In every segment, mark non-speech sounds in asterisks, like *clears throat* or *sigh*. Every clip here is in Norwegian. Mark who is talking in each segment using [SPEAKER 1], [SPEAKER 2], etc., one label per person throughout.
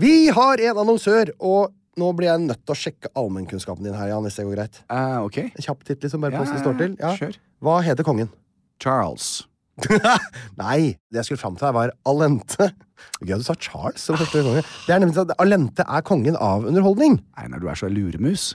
[SPEAKER 1] Vi har en annonsør, og nå blir jeg nødt til å sjekke allmennkunnskapen din her, Jan, hvis det går greit.
[SPEAKER 2] Eh, ok.
[SPEAKER 1] En kjapp titt, liksom, bare
[SPEAKER 2] Ja, ja,
[SPEAKER 1] står til.
[SPEAKER 2] ja, kjør.
[SPEAKER 1] Hva heter kongen?
[SPEAKER 2] Charles. *laughs*
[SPEAKER 1] Nei, det jeg skulle fram til her, var Alente. Gøy at du sa Charles som første konge. Det er nemlig sånn at Alente er kongen av underholdning.
[SPEAKER 2] Einar, du er så luremus.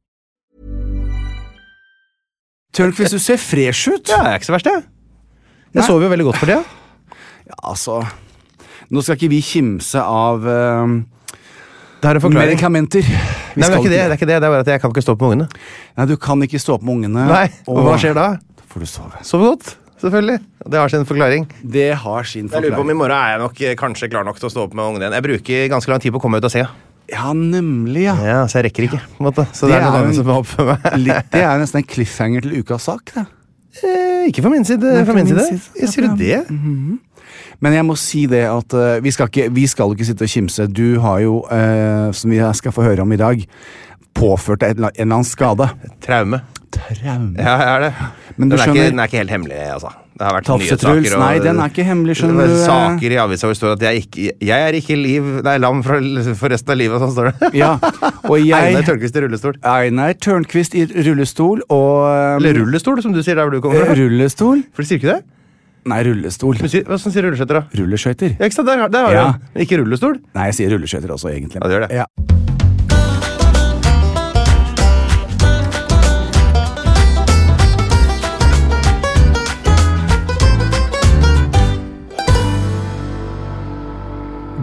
[SPEAKER 2] Tørnquist, du ser fresh ut.
[SPEAKER 3] Ja, det er ikke så verst, det. Jeg sover jo veldig godt for det.
[SPEAKER 2] Ja, altså Nå skal ikke vi kimse av uh,
[SPEAKER 3] Det er en forklaring.
[SPEAKER 2] medikamenter.
[SPEAKER 3] Nei, men det er ikke det. det er ikke det, det er bare at jeg kan ikke stå opp med ungene.
[SPEAKER 2] Nei, du kan ikke stå opp med ungene.
[SPEAKER 3] Nei, og hva skjer da?
[SPEAKER 2] Da får du sove.
[SPEAKER 3] Sove godt, selvfølgelig. Det har sin forklaring.
[SPEAKER 2] Det har sin forklaring.
[SPEAKER 3] Jeg lurer på om i morgen er jeg nok eh, kanskje klar nok til å stå opp med ungene igjen. Jeg bruker ganske lang tid på å komme ut av senga.
[SPEAKER 2] Ja, nemlig, ja.
[SPEAKER 3] Ja, så jeg rekker ikke. på en måte. Så
[SPEAKER 2] Det
[SPEAKER 3] det, er noen
[SPEAKER 2] er
[SPEAKER 3] andre som må opp for meg.
[SPEAKER 2] Litt, det er nesten en cliffhanger til ukas sak. Det.
[SPEAKER 3] Eh, ikke fra min side.
[SPEAKER 2] Nei,
[SPEAKER 3] fra min side. Jeg sier du det?
[SPEAKER 2] Men jeg må si det at uh, vi, skal ikke, vi skal ikke sitte og kimse. Du har jo, uh, som vi skal få høre om i dag, påført deg en eller annen skade.
[SPEAKER 3] Traume.
[SPEAKER 2] Traume.
[SPEAKER 3] Ja, jeg er det.
[SPEAKER 2] Men
[SPEAKER 3] den, er ikke, den er ikke helt hemmelig, altså. Det har vært
[SPEAKER 2] Tafse-Truls,
[SPEAKER 3] og,
[SPEAKER 2] nei, den er ikke hemmelig, skjønner du.
[SPEAKER 3] Saker i avisa hvor det står at jeg, ikke, jeg er ikke liv, nei, lam for, for resten av livet, og sånn står det.
[SPEAKER 2] Ja, og
[SPEAKER 3] Einar
[SPEAKER 2] jeg
[SPEAKER 3] Tørnquist i rullestol.
[SPEAKER 2] Einar Tørnquist i rullestol og eh,
[SPEAKER 3] Eller rullestol, som du sier der hvor du kommer fra.
[SPEAKER 2] Rullestol?
[SPEAKER 3] For de sier ikke det?
[SPEAKER 2] Nei, rullestol.
[SPEAKER 3] Hva som sier rulleskøyter, da?
[SPEAKER 2] Rulleskøyter.
[SPEAKER 3] Ja, ikke sant? Der, der har
[SPEAKER 2] Ja.
[SPEAKER 3] Ikke rullestol?
[SPEAKER 2] Nei, jeg sier rulleskøyter også, egentlig.
[SPEAKER 3] Ja, det gjør det.
[SPEAKER 2] Ja.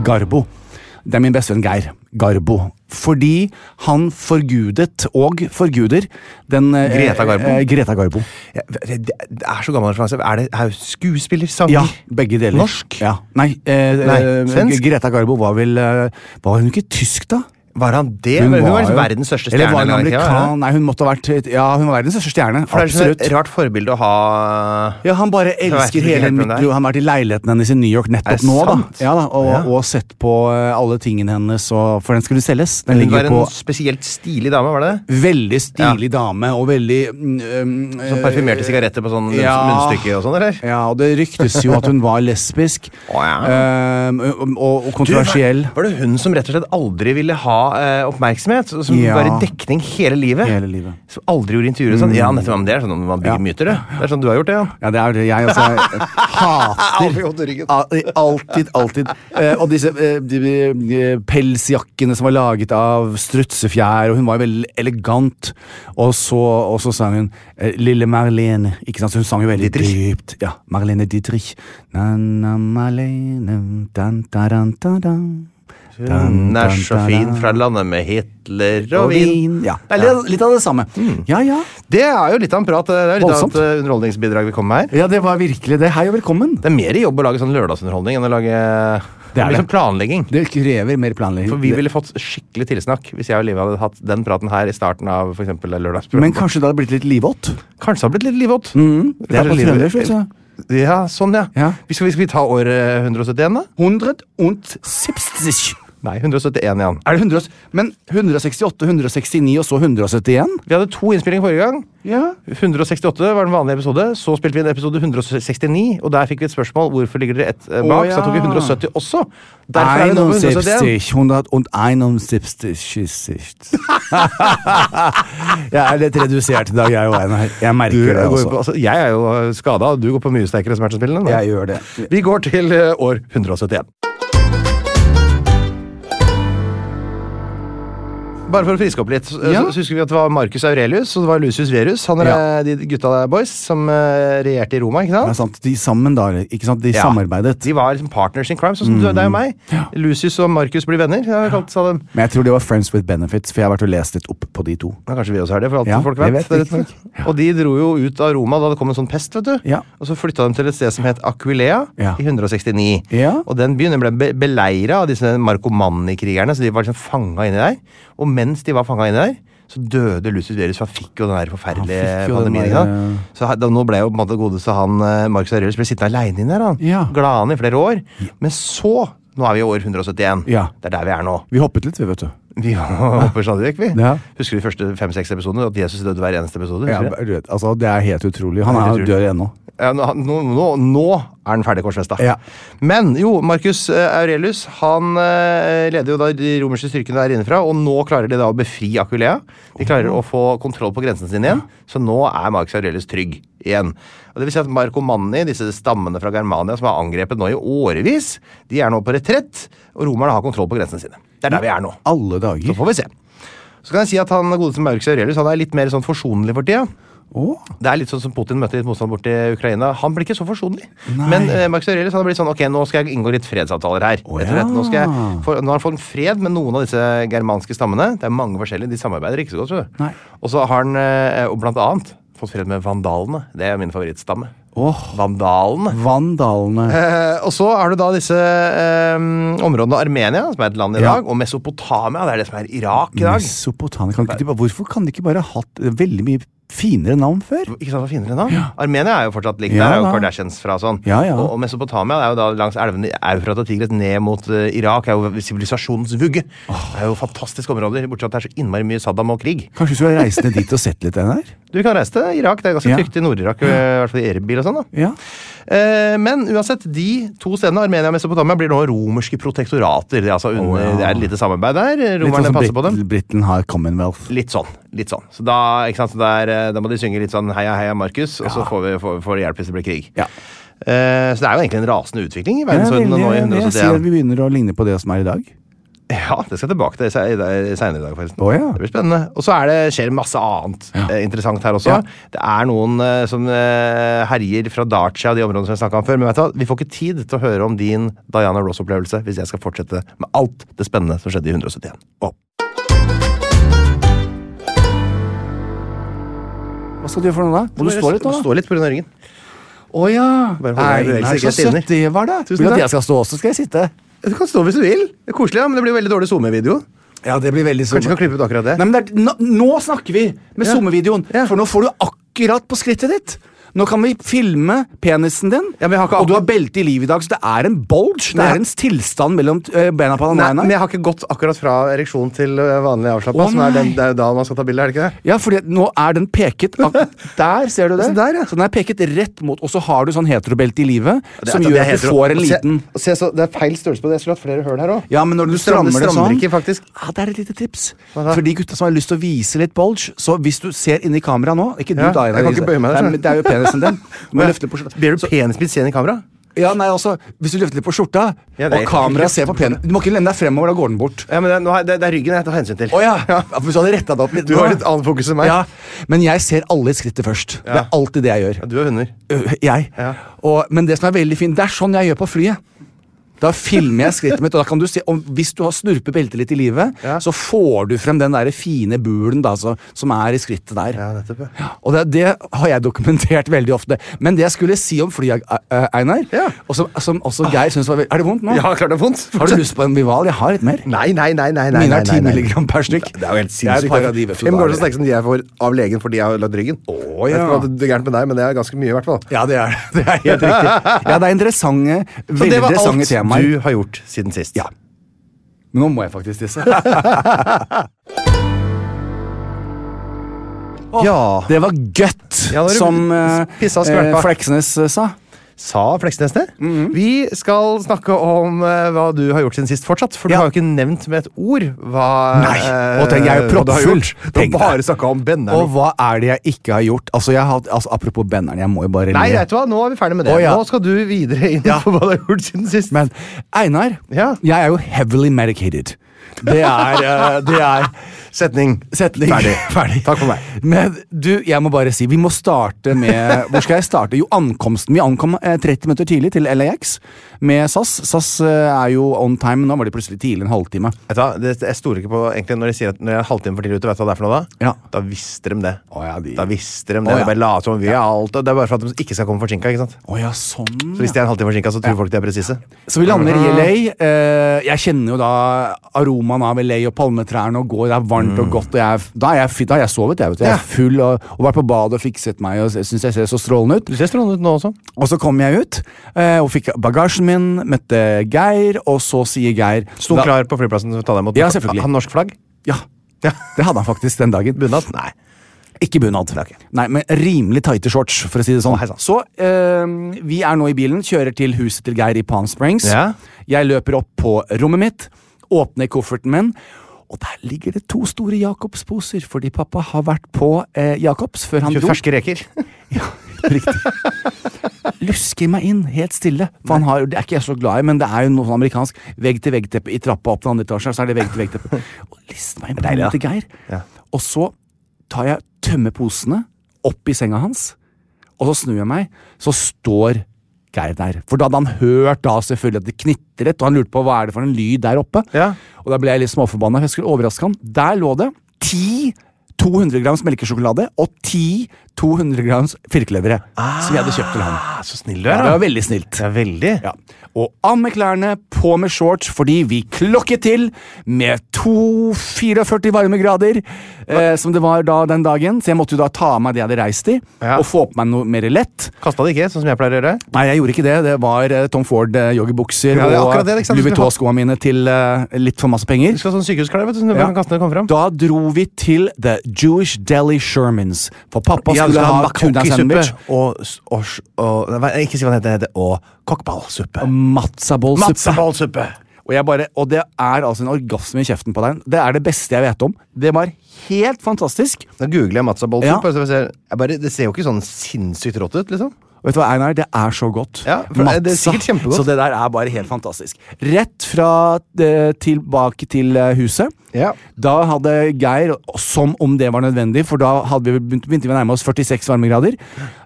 [SPEAKER 2] Garbo. Det er min bestevenn Geir. Garbo. Fordi han forgudet, og forguder, den eh,
[SPEAKER 3] Greta Garbo?
[SPEAKER 2] eh, Greta Garbo.
[SPEAKER 3] Ja, det, er så gammel referanse. Er det er skuespiller, sanger?
[SPEAKER 2] Ja, begge deler.
[SPEAKER 3] Norsk?
[SPEAKER 2] Ja. Nei, eh,
[SPEAKER 3] Nei,
[SPEAKER 2] eh,
[SPEAKER 3] svensk?
[SPEAKER 2] Greta Garbo var vel eh, Var hun ikke tysk, da?
[SPEAKER 3] Var han det?
[SPEAKER 2] Hun
[SPEAKER 3] Hun, hun
[SPEAKER 2] var
[SPEAKER 3] var liksom
[SPEAKER 2] jo-
[SPEAKER 3] verdens største
[SPEAKER 2] Eller
[SPEAKER 3] stjerne.
[SPEAKER 2] var hun
[SPEAKER 3] eller var
[SPEAKER 2] amerikan...
[SPEAKER 3] det?
[SPEAKER 2] Nei, hun måtte ha vært Ja, hun var verdens største stjerne.
[SPEAKER 3] For det er
[SPEAKER 2] Absolutt.
[SPEAKER 3] sånn et rart forbilde å ha
[SPEAKER 2] Ja, Han bare elsker hele mikro. Han har vært i leiligheten hennes i New York nettopp nå, da. Ja, da og,
[SPEAKER 3] Ja.
[SPEAKER 2] og sett på eh, alle tingene hennes, og, for den skulle selges. Den
[SPEAKER 3] Hun var en
[SPEAKER 2] på
[SPEAKER 3] spesielt stilig dame, var det det?
[SPEAKER 2] Veldig stilig dame, og veldig mm, um,
[SPEAKER 3] Som parfymerte sigaretter på sånn
[SPEAKER 2] Ja.
[SPEAKER 3] munnstykke og sånn, eller?
[SPEAKER 2] Ja, og det ryktes jo at hun var lesbisk.
[SPEAKER 3] oh, ja.
[SPEAKER 2] eh, og, og kontroversiell.
[SPEAKER 3] Du, var, var det hun som rett og slett aldri ville ha eh, oppmerksomhet, som
[SPEAKER 2] Ja.
[SPEAKER 3] var i dekning hele livet.
[SPEAKER 2] Hele livet.
[SPEAKER 3] Som aldri gjorde intervjuer. Sånn. Ja, nettopp, det er sånn man bygger
[SPEAKER 2] Ja.
[SPEAKER 3] myter, det. Det er sånn du har gjort det, Jan.
[SPEAKER 2] Ja, det er det. Jeg også jeg *laughs* hater Alltid, alltid. Eh, og disse eh, de, de, pelsjakkene som var laget av strutsefjær, og hun var jo veldig elegant. Og så, og så sang hun eh, Lille Marlene. Ikke sant? Så hun sang jo veldig
[SPEAKER 3] Dietrich.
[SPEAKER 2] dypt. Ja, Marlene Dietrich. Na, na, Marlene, dan, da, dan, da, dan.
[SPEAKER 3] Hun er så fin fra landet med Hitler og vin.
[SPEAKER 2] Ja, det er litt, av det samme. Ja, ja.
[SPEAKER 3] Det er jo litt av en prat. Det er litt
[SPEAKER 2] Voldsomt.
[SPEAKER 3] av et eh, underholdningsbidrag vi kommer med her.
[SPEAKER 2] Ja, det var virkelig det. Hei og velkommen.
[SPEAKER 3] Det er mer jobb å lage sånn lørdagsunderholdning enn å lage
[SPEAKER 2] Det er
[SPEAKER 3] liksom planlegging.
[SPEAKER 2] Det krever mer planlegging.
[SPEAKER 3] For vi ville fått skikkelig tilsnakk hvis jeg og Live hadde hatt den praten her i starten av for lørdagsprogrammet.
[SPEAKER 2] Men kanskje det hadde blitt litt livått?
[SPEAKER 3] Kanskje det hadde blitt litt livått.
[SPEAKER 2] Mm, det er på
[SPEAKER 3] livet-
[SPEAKER 2] du.
[SPEAKER 3] Ja, sånn, ja.
[SPEAKER 2] Ja.
[SPEAKER 3] Vi skal, vi skal vi ta år eh, 171, da?
[SPEAKER 2] 170
[SPEAKER 3] Nei, 171 igjen.
[SPEAKER 2] Er det 100, Men 168, 169 og så 171?
[SPEAKER 3] Vi hadde to innspillinger forrige gang.
[SPEAKER 2] Ja.
[SPEAKER 3] 168 var den vanlige episode. Så spilte vi en episode 169, og der fikk vi et spørsmål hvorfor ligger dere ett eh, bak.
[SPEAKER 2] Oh, ja.
[SPEAKER 3] Så tok vi 170 også. Derfor er det 171.
[SPEAKER 2] 171 Jeg er litt redusert i dag, jeg òg. Jeg
[SPEAKER 3] Du,
[SPEAKER 2] det. også.
[SPEAKER 3] på, altså, jeg er jo skada, og du går på mye sterkere smertespillende.
[SPEAKER 2] Jeg gjør det.
[SPEAKER 3] Vi går til eh, år 171. Bare for å friske opp litt, så,
[SPEAKER 2] Ja.
[SPEAKER 3] så husker vi at det var Marcus Aurelius og det var Lucius Verus. Han er
[SPEAKER 2] Ja.
[SPEAKER 3] eh, de gutta der, boys, som eh, regjerte i Roma. ikke
[SPEAKER 2] Det er
[SPEAKER 3] sant?
[SPEAKER 2] sant. De sammen, da. Ikke sant? De
[SPEAKER 3] Ja.
[SPEAKER 2] samarbeidet.
[SPEAKER 3] De var liksom partners in crime, sånn som du, deg og meg. Lucius og Marcus blir venner. Jeg har kalt sa dem.
[SPEAKER 2] Men jeg tror det var Friends with Benefits, for jeg har vært og lest litt opp på de to.
[SPEAKER 3] Ja, kanskje vi også er det, for alt
[SPEAKER 2] Ja,
[SPEAKER 3] folk vet.
[SPEAKER 2] vet
[SPEAKER 3] det vet Og de dro jo ut av Roma da det kom en sånn pest, vet du.
[SPEAKER 2] Ja.
[SPEAKER 3] Og så flytta de til et sted som het Aquilea
[SPEAKER 2] Ja.
[SPEAKER 3] i 169.
[SPEAKER 2] Ja.
[SPEAKER 3] Og den byen ble be beleira av disse Marcomanni-krigerne, så de var liksom fanga inni der. Og mens de var fanga inni der, så døde Lucius Verus, for han fikk jo den der forferdelige pandemien. ikke? Så da, nå ble jo måte godeste han eh, Marcus Aurelius ble sittende aleine inni der, han.
[SPEAKER 2] Ja.
[SPEAKER 3] Glade i flere år. Men så Nå er vi i år 171.
[SPEAKER 2] Ja.
[SPEAKER 3] Det er der vi er nå.
[SPEAKER 2] Vi hoppet litt, vi, vet du.
[SPEAKER 3] Vi hopper stadig vekk, vi.
[SPEAKER 2] Ja.
[SPEAKER 3] Husker du de første fem-seks episodene? At Jesus døde hver eneste episode?
[SPEAKER 2] Ja, vet, altså, det er helt utrolig. Han
[SPEAKER 3] er helt
[SPEAKER 2] dør ennå.
[SPEAKER 3] Ja, nå, nå, nå, er den ferdig korsfesta.
[SPEAKER 2] Ja.
[SPEAKER 3] Men jo, Marcus eh, Aurelius han eh, leder jo da de romerske styrkene der innenfra, og nå klarer de da å befri Akulea. De klarer å få kontroll på grensen sin igjen, så nå er Marcus Aurelius trygg igjen. Og det vil si at Marcomanni, disse stammene fra Germania som er angrepet nå i årevis, de er nå på retrett, og romerne har kontroll på grensene sine. Det er der vi er nå.
[SPEAKER 2] Alle dager.
[SPEAKER 3] Så får vi se. Så kan jeg si at han godeste Marcus Aurelius han er litt mer sånn forsonlig for tida.
[SPEAKER 2] Oh.
[SPEAKER 3] Det er litt sånn som Putin møtte litt motstand borti Ukraina. Han blir ikke så forsonlig.
[SPEAKER 2] Nei.
[SPEAKER 3] Men eh, Marcus Aurelius hadde blitt sånn Ok, nå skal jeg inngå litt fredsavtaler her. Oh, ja. Nå, skal jeg, for, nå har han fått en fred med noen av disse germanske stammene. Det er mange forskjellige, de samarbeider ikke så godt. tror du. Og så har han eh, og blant annet fått fred med vandalene. Det er min favorittstamme.
[SPEAKER 2] Åh,
[SPEAKER 3] Vandalene.
[SPEAKER 2] Vandalene.
[SPEAKER 3] Eh, og så har du da disse eh, områdene Armenia, som er et land i
[SPEAKER 2] Ja.
[SPEAKER 3] dag, og Mesopotamia, det er det som er Irak i dag.
[SPEAKER 2] Mesopotamia. Kan ikke de, hvorfor kan de ikke bare ha hatt veldig mye finere navn før?
[SPEAKER 3] Ikke sant, finere finere Ja. Armenia er jo fortsatt lik.
[SPEAKER 2] Ja,
[SPEAKER 3] der er jo
[SPEAKER 2] da.
[SPEAKER 3] Kardashians fra sånn.
[SPEAKER 2] Ja, ja.
[SPEAKER 3] Og, og Mesopotamia er jo da langs elvene Eufrat og Tigret ned mot uh, Irak. er jo sivilisasjonens vugge. Det er jo fantastiske områder, bortsett fra at det er så innmari mye Saddam og krig.
[SPEAKER 2] Kanskje du skal reise ned dit og sett litt den der?
[SPEAKER 3] Du kan reise til Irak, det er ganske trygt i Nord-Irak, i hvert fall i Erbil og sånn. da.
[SPEAKER 2] Ja.
[SPEAKER 3] Eh, men uansett, de to stedene, Armenia og Mesopotamia, blir nå romerske protektorater. Det er, altså under,
[SPEAKER 2] oh,
[SPEAKER 3] det er et lite samarbeid der.
[SPEAKER 2] Sånn
[SPEAKER 3] Romerne passer på dem.
[SPEAKER 2] Brit Britain har Commonwealth.
[SPEAKER 3] Litt sånn. Litt sånn. Så da, så der, eh, da må de synge litt sånn heia, heia, Markus, og så får vi får, får hjelp hvis det blir krig.
[SPEAKER 2] Ja.
[SPEAKER 3] Uh, så det er jo egentlig en rasende utvikling i verdensordenen nå i
[SPEAKER 2] veldig- jeg sier at vi begynner å ligne på det som er i dag.
[SPEAKER 3] Ja, det skal jeg tilbake til seinere i dag- forresten.
[SPEAKER 2] Oh, ja.
[SPEAKER 3] Det blir spennende. Og så er det, skjer det masse annet eh, interessant her også.
[SPEAKER 2] Ja.
[SPEAKER 3] Det er noen eh, som eh, herjer fra Dacia og de områdene som jeg snakka om før. Men vet du hva, vi får ikke tid til å høre om din Diana Ross-opplevelse hvis jeg skal fortsette med alt det spennende som skjedde i 171. Å.
[SPEAKER 2] Hva skal du gjøre for noe, da? Må du stå litt nå, da?
[SPEAKER 3] Stå litt av ryggen.
[SPEAKER 2] Å ja! Nei, så søtt det var, da.
[SPEAKER 3] Tusen takk.
[SPEAKER 2] jeg skal stå også, skal jeg sitte.
[SPEAKER 3] Du kan stå hvis du vil. Det er koselig, ja, men det blir veldig dårlig SoMe-video.
[SPEAKER 2] Ja, det blir veldig
[SPEAKER 3] Kanskje vi kan klippe ut akkurat det.
[SPEAKER 2] Nei, men det er, nå, nå snakker vi med
[SPEAKER 3] Ja.
[SPEAKER 2] SoMe-videoen,
[SPEAKER 3] Ja.
[SPEAKER 2] for nå får du akkurat på skrittet ditt. Nå kan vi filme penisen din,
[SPEAKER 3] Ja,
[SPEAKER 2] og du har belte i livet i dag, så det er en bulge. Det er en tilstand mellom eh, bena på den
[SPEAKER 3] men jeg har ikke gått akkurat fra ereksjon til ø, vanlig avslappa.
[SPEAKER 2] oh,
[SPEAKER 3] som er den, det er da man skal ta bilde, er det ikke det?
[SPEAKER 2] Ja, fordi nå er den peket *laughs* Der, ser du det?
[SPEAKER 3] Så, der, ja.
[SPEAKER 2] Så den er peket rett mot Og så har du sånn heterobelte i livet,
[SPEAKER 3] Det
[SPEAKER 2] som
[SPEAKER 3] det
[SPEAKER 2] gjør at du får en
[SPEAKER 3] se-
[SPEAKER 2] liten
[SPEAKER 3] og se, så, Det er feil størrelse på det. Jeg skulle hatt flere høl her òg.
[SPEAKER 2] Ja, men når du
[SPEAKER 3] strammer-
[SPEAKER 2] strammer det sånn
[SPEAKER 3] ikke, faktisk.
[SPEAKER 2] Ja, Det er et lite tips. For de gutta som har lyst til å vise litt bulge, så hvis du ser inni i kameraet nå Ikke du,
[SPEAKER 3] Ja,
[SPEAKER 2] da,
[SPEAKER 3] jeg kan ikke bøye meg der,
[SPEAKER 2] det, er, er jo penisen din. Du *laughs* må løfte på skjorta.
[SPEAKER 3] Ber du penisen min se inn i kamera?
[SPEAKER 2] Ja, nei, altså, Hvis du løfter litt på skjorta,
[SPEAKER 3] Ja, er
[SPEAKER 2] og kameraet ser på penis Du må ikke lene deg fremover, da går den bort.
[SPEAKER 3] Ja, men det, nå det, det er ryggen jeg tar hensyn til.
[SPEAKER 2] Oh, ja. ja. Hvis du hadde retta deg opp litt
[SPEAKER 3] Du har litt annet fokus enn meg.
[SPEAKER 2] Ja, Men jeg ser alle i skrittet først. Det er alltid det jeg gjør.
[SPEAKER 3] Ja, Du er hunder.
[SPEAKER 2] Øh, Jeg.
[SPEAKER 3] Ja.
[SPEAKER 2] Og, men det som er veldig fint, det er sånn jeg gjør på flyet. Da filmer jeg skrittet mitt, og da kan du se om Hvis du har snurpet beltet litt i livet,
[SPEAKER 3] Ja.
[SPEAKER 2] så får du frem den der fine bulen da, så, som er i skrittet der.
[SPEAKER 3] Ja, nettopp, ja.
[SPEAKER 2] Ja, og det, det har jeg dokumentert veldig ofte. Men det jeg skulle si om flyet, eh, Einar,
[SPEAKER 3] Ja.
[SPEAKER 2] og som, som også Geir syns var veldig Er det vondt nå?
[SPEAKER 3] Ja, klart det er vondt.
[SPEAKER 2] Har du lyst på en Vival? Jeg har litt mer.
[SPEAKER 3] Nei, nei, nei. nei, nei,
[SPEAKER 2] Mine er
[SPEAKER 3] nei,
[SPEAKER 2] 10
[SPEAKER 3] nei, nei.
[SPEAKER 2] milligram per stykk.
[SPEAKER 3] Det er jo helt sinnssykt. Fem
[SPEAKER 2] er
[SPEAKER 3] ganger så sterke som de jeg får av legen fordi jeg har lagt ryggen.
[SPEAKER 2] Å,
[SPEAKER 3] Jeg vet ikke det er gærent med deg, men det er ganske mye, i hvert fall.
[SPEAKER 2] Ja, det er det. er helt riktig. Ja, det er interessante, veldig interessante
[SPEAKER 3] alt
[SPEAKER 2] temaer.
[SPEAKER 3] du har gjort siden sist.
[SPEAKER 2] Ja. Men nå må jeg faktisk tisse. *laughs*
[SPEAKER 3] Ja.
[SPEAKER 2] Det var godt,
[SPEAKER 3] Ja,
[SPEAKER 2] som eh, Fleksnes eh, sa.
[SPEAKER 3] Sa Fleksnes det?
[SPEAKER 2] Mhm.
[SPEAKER 3] Vi skal snakke om uh, hva du har gjort siden sist fortsatt. For
[SPEAKER 2] Ja.
[SPEAKER 3] du har jo ikke nevnt med et ord hva
[SPEAKER 2] Nei,
[SPEAKER 3] eh,
[SPEAKER 2] og tenk, jeg er jo proppfull.
[SPEAKER 3] Du har bare snakka om benneren.
[SPEAKER 2] Og hva er det jeg ikke har gjort? Altså, jeg har, altså Apropos banneren, jeg må jo bare
[SPEAKER 3] Nei, vet du hva, nå er vi ferdig med det.
[SPEAKER 2] Oh, ja.
[SPEAKER 3] Nå skal du videre inn
[SPEAKER 2] Ja.
[SPEAKER 3] på hva du har gjort siden sist.
[SPEAKER 2] Men Einar,
[SPEAKER 3] Ja.
[SPEAKER 2] jeg er jo heavily medicated. Det er, eh, det er
[SPEAKER 3] Setning.
[SPEAKER 2] Setning.
[SPEAKER 3] Ferdig.
[SPEAKER 2] Ferdig.
[SPEAKER 3] Takk for meg.
[SPEAKER 2] Men du, jeg må bare si, vi må starte med Hvor skal jeg starte? Jo, ankomsten. Vi ankom eh, 30 minutter tidlig til LAX med SAS. SAS eh, er jo on time. Nå var det plutselig tidlig, en halvtime.
[SPEAKER 3] Vet du Jeg stoler ikke på egentlig når de sier at når jeg er en halvtime for tidlig ute. Vet du hva det er for noe da?
[SPEAKER 2] Ja.
[SPEAKER 3] Da visste de det.
[SPEAKER 2] Å ja, de-
[SPEAKER 3] Da visste de det.
[SPEAKER 2] Å, ja.
[SPEAKER 3] De bare later som vi er alt. Det er bare for at de ikke skal komme forsinka. ikke sant?
[SPEAKER 2] Å ja, sånn.
[SPEAKER 3] Så hvis de er en halvtime forsinka, så tror folk de er presise.
[SPEAKER 2] Så vi lander i LA. Eh, jeg kjenner jo da aromaen av LA og palmetrærne og går. Det er varmt og godt. Og jeg, da, er jeg, har jeg sovet, jeg. vet du. Jeg er full og, og vært på badet og fikset meg og syns jeg ser så strålende ut.
[SPEAKER 3] Du ser strålende ut nå også.
[SPEAKER 2] Og så kom jeg ut eh, og fikk bagasjen min, møtte Geir, og så sier Geir
[SPEAKER 3] Sto klar på flyplassen til å ta deg imot.
[SPEAKER 2] Ja, selvfølgelig.
[SPEAKER 3] Han norsk flagg?
[SPEAKER 2] Ja. Det hadde han faktisk den dagen.
[SPEAKER 3] Bunad? Nei.
[SPEAKER 2] Ikke bunad. Nei, men rimelig tighte shorts, for å si det sånn.
[SPEAKER 3] Å,
[SPEAKER 2] så eh, vi er nå i bilen, kjører til huset til Geir i Palm Springs.
[SPEAKER 3] Ja.
[SPEAKER 2] Jeg løper opp på rommet mitt, åpner kofferten min. Og der ligger det to store Jacobs-poser, fordi pappa har vært på eh, Jacobs før han dro.
[SPEAKER 3] ferske reker. *laughs*
[SPEAKER 2] Ja, riktig. Lusker meg inn, helt stille. For han har, Det er ikke jeg så glad i, men det er jo noe sånn amerikansk vegg-til-vegg-teppe i trappa opp til andre etasje. Så er det vegg-til-vegg-teppe. Og lister meg inn på rommet til Geir.
[SPEAKER 3] Ja.
[SPEAKER 2] Og så tar jeg tømmer posene opp i senga hans, og så snur jeg meg, så står Geir der. For da hadde han hørt da selvfølgelig at det knitret, og han lurte på hva er det for en lyd der oppe.
[SPEAKER 3] Ja.
[SPEAKER 2] Og da ble jeg litt småforbanna, for jeg skulle overraske han. Der lå det ti 200 grams melkesjokolade og ti 200 grams firkløvere som jeg hadde kjøpt til han.
[SPEAKER 3] Ah, så snill du
[SPEAKER 2] Ja,
[SPEAKER 3] er,
[SPEAKER 2] det var veldig snilt.
[SPEAKER 3] Ja, veldig.
[SPEAKER 2] Ja. Og av med klærne, på med shorts, fordi vi klokket til med 244 varmegrader, eh, som det var da den dagen. Så jeg måtte jo da ta av meg det jeg hadde reist i,
[SPEAKER 3] Ja.
[SPEAKER 2] og få på meg noe mer lett.
[SPEAKER 3] Kasta det ikke, sånn som jeg pleier å gjøre?
[SPEAKER 2] Nei, jeg gjorde ikke det. Det var eh, Tom Ford eh, joggebukser
[SPEAKER 3] Ja,
[SPEAKER 2] og
[SPEAKER 3] det.
[SPEAKER 2] Louis Vuitton-skoa mine til eh, litt for masse penger.
[SPEAKER 3] Du skal ha sånn sykehusklær vet du, som du
[SPEAKER 2] Ja.
[SPEAKER 3] kan kaste når du kommer fram.
[SPEAKER 2] Da dro vi til The Jewish Deli Shermans. For pappa
[SPEAKER 3] Ja, du
[SPEAKER 2] skulle ha tuna
[SPEAKER 3] og, og, og, og Ikke si hva det heter og kokkballsuppe.
[SPEAKER 2] Matzabollsuppe.
[SPEAKER 3] Matzeballsuppe.
[SPEAKER 2] Og, jeg bare, og det er altså en orgasme i kjeften på deg. Det er det beste jeg vet om. Det var helt fantastisk.
[SPEAKER 3] Da googler jeg
[SPEAKER 2] Ja.
[SPEAKER 3] jeg bare- Det ser jo ikke sånn sinnssykt rått ut, liksom.
[SPEAKER 2] Vet du hva, Einar? Det er så godt.
[SPEAKER 3] Ja, for det er sikkert kjempegodt.
[SPEAKER 2] Så det der er bare helt fantastisk. Rett fra eh, tilbake til eh, huset.
[SPEAKER 3] Ja.
[SPEAKER 2] Da hadde Geir, som om det var nødvendig, for da hadde vi begynt, begynte vi å nærme oss 46 varmegrader.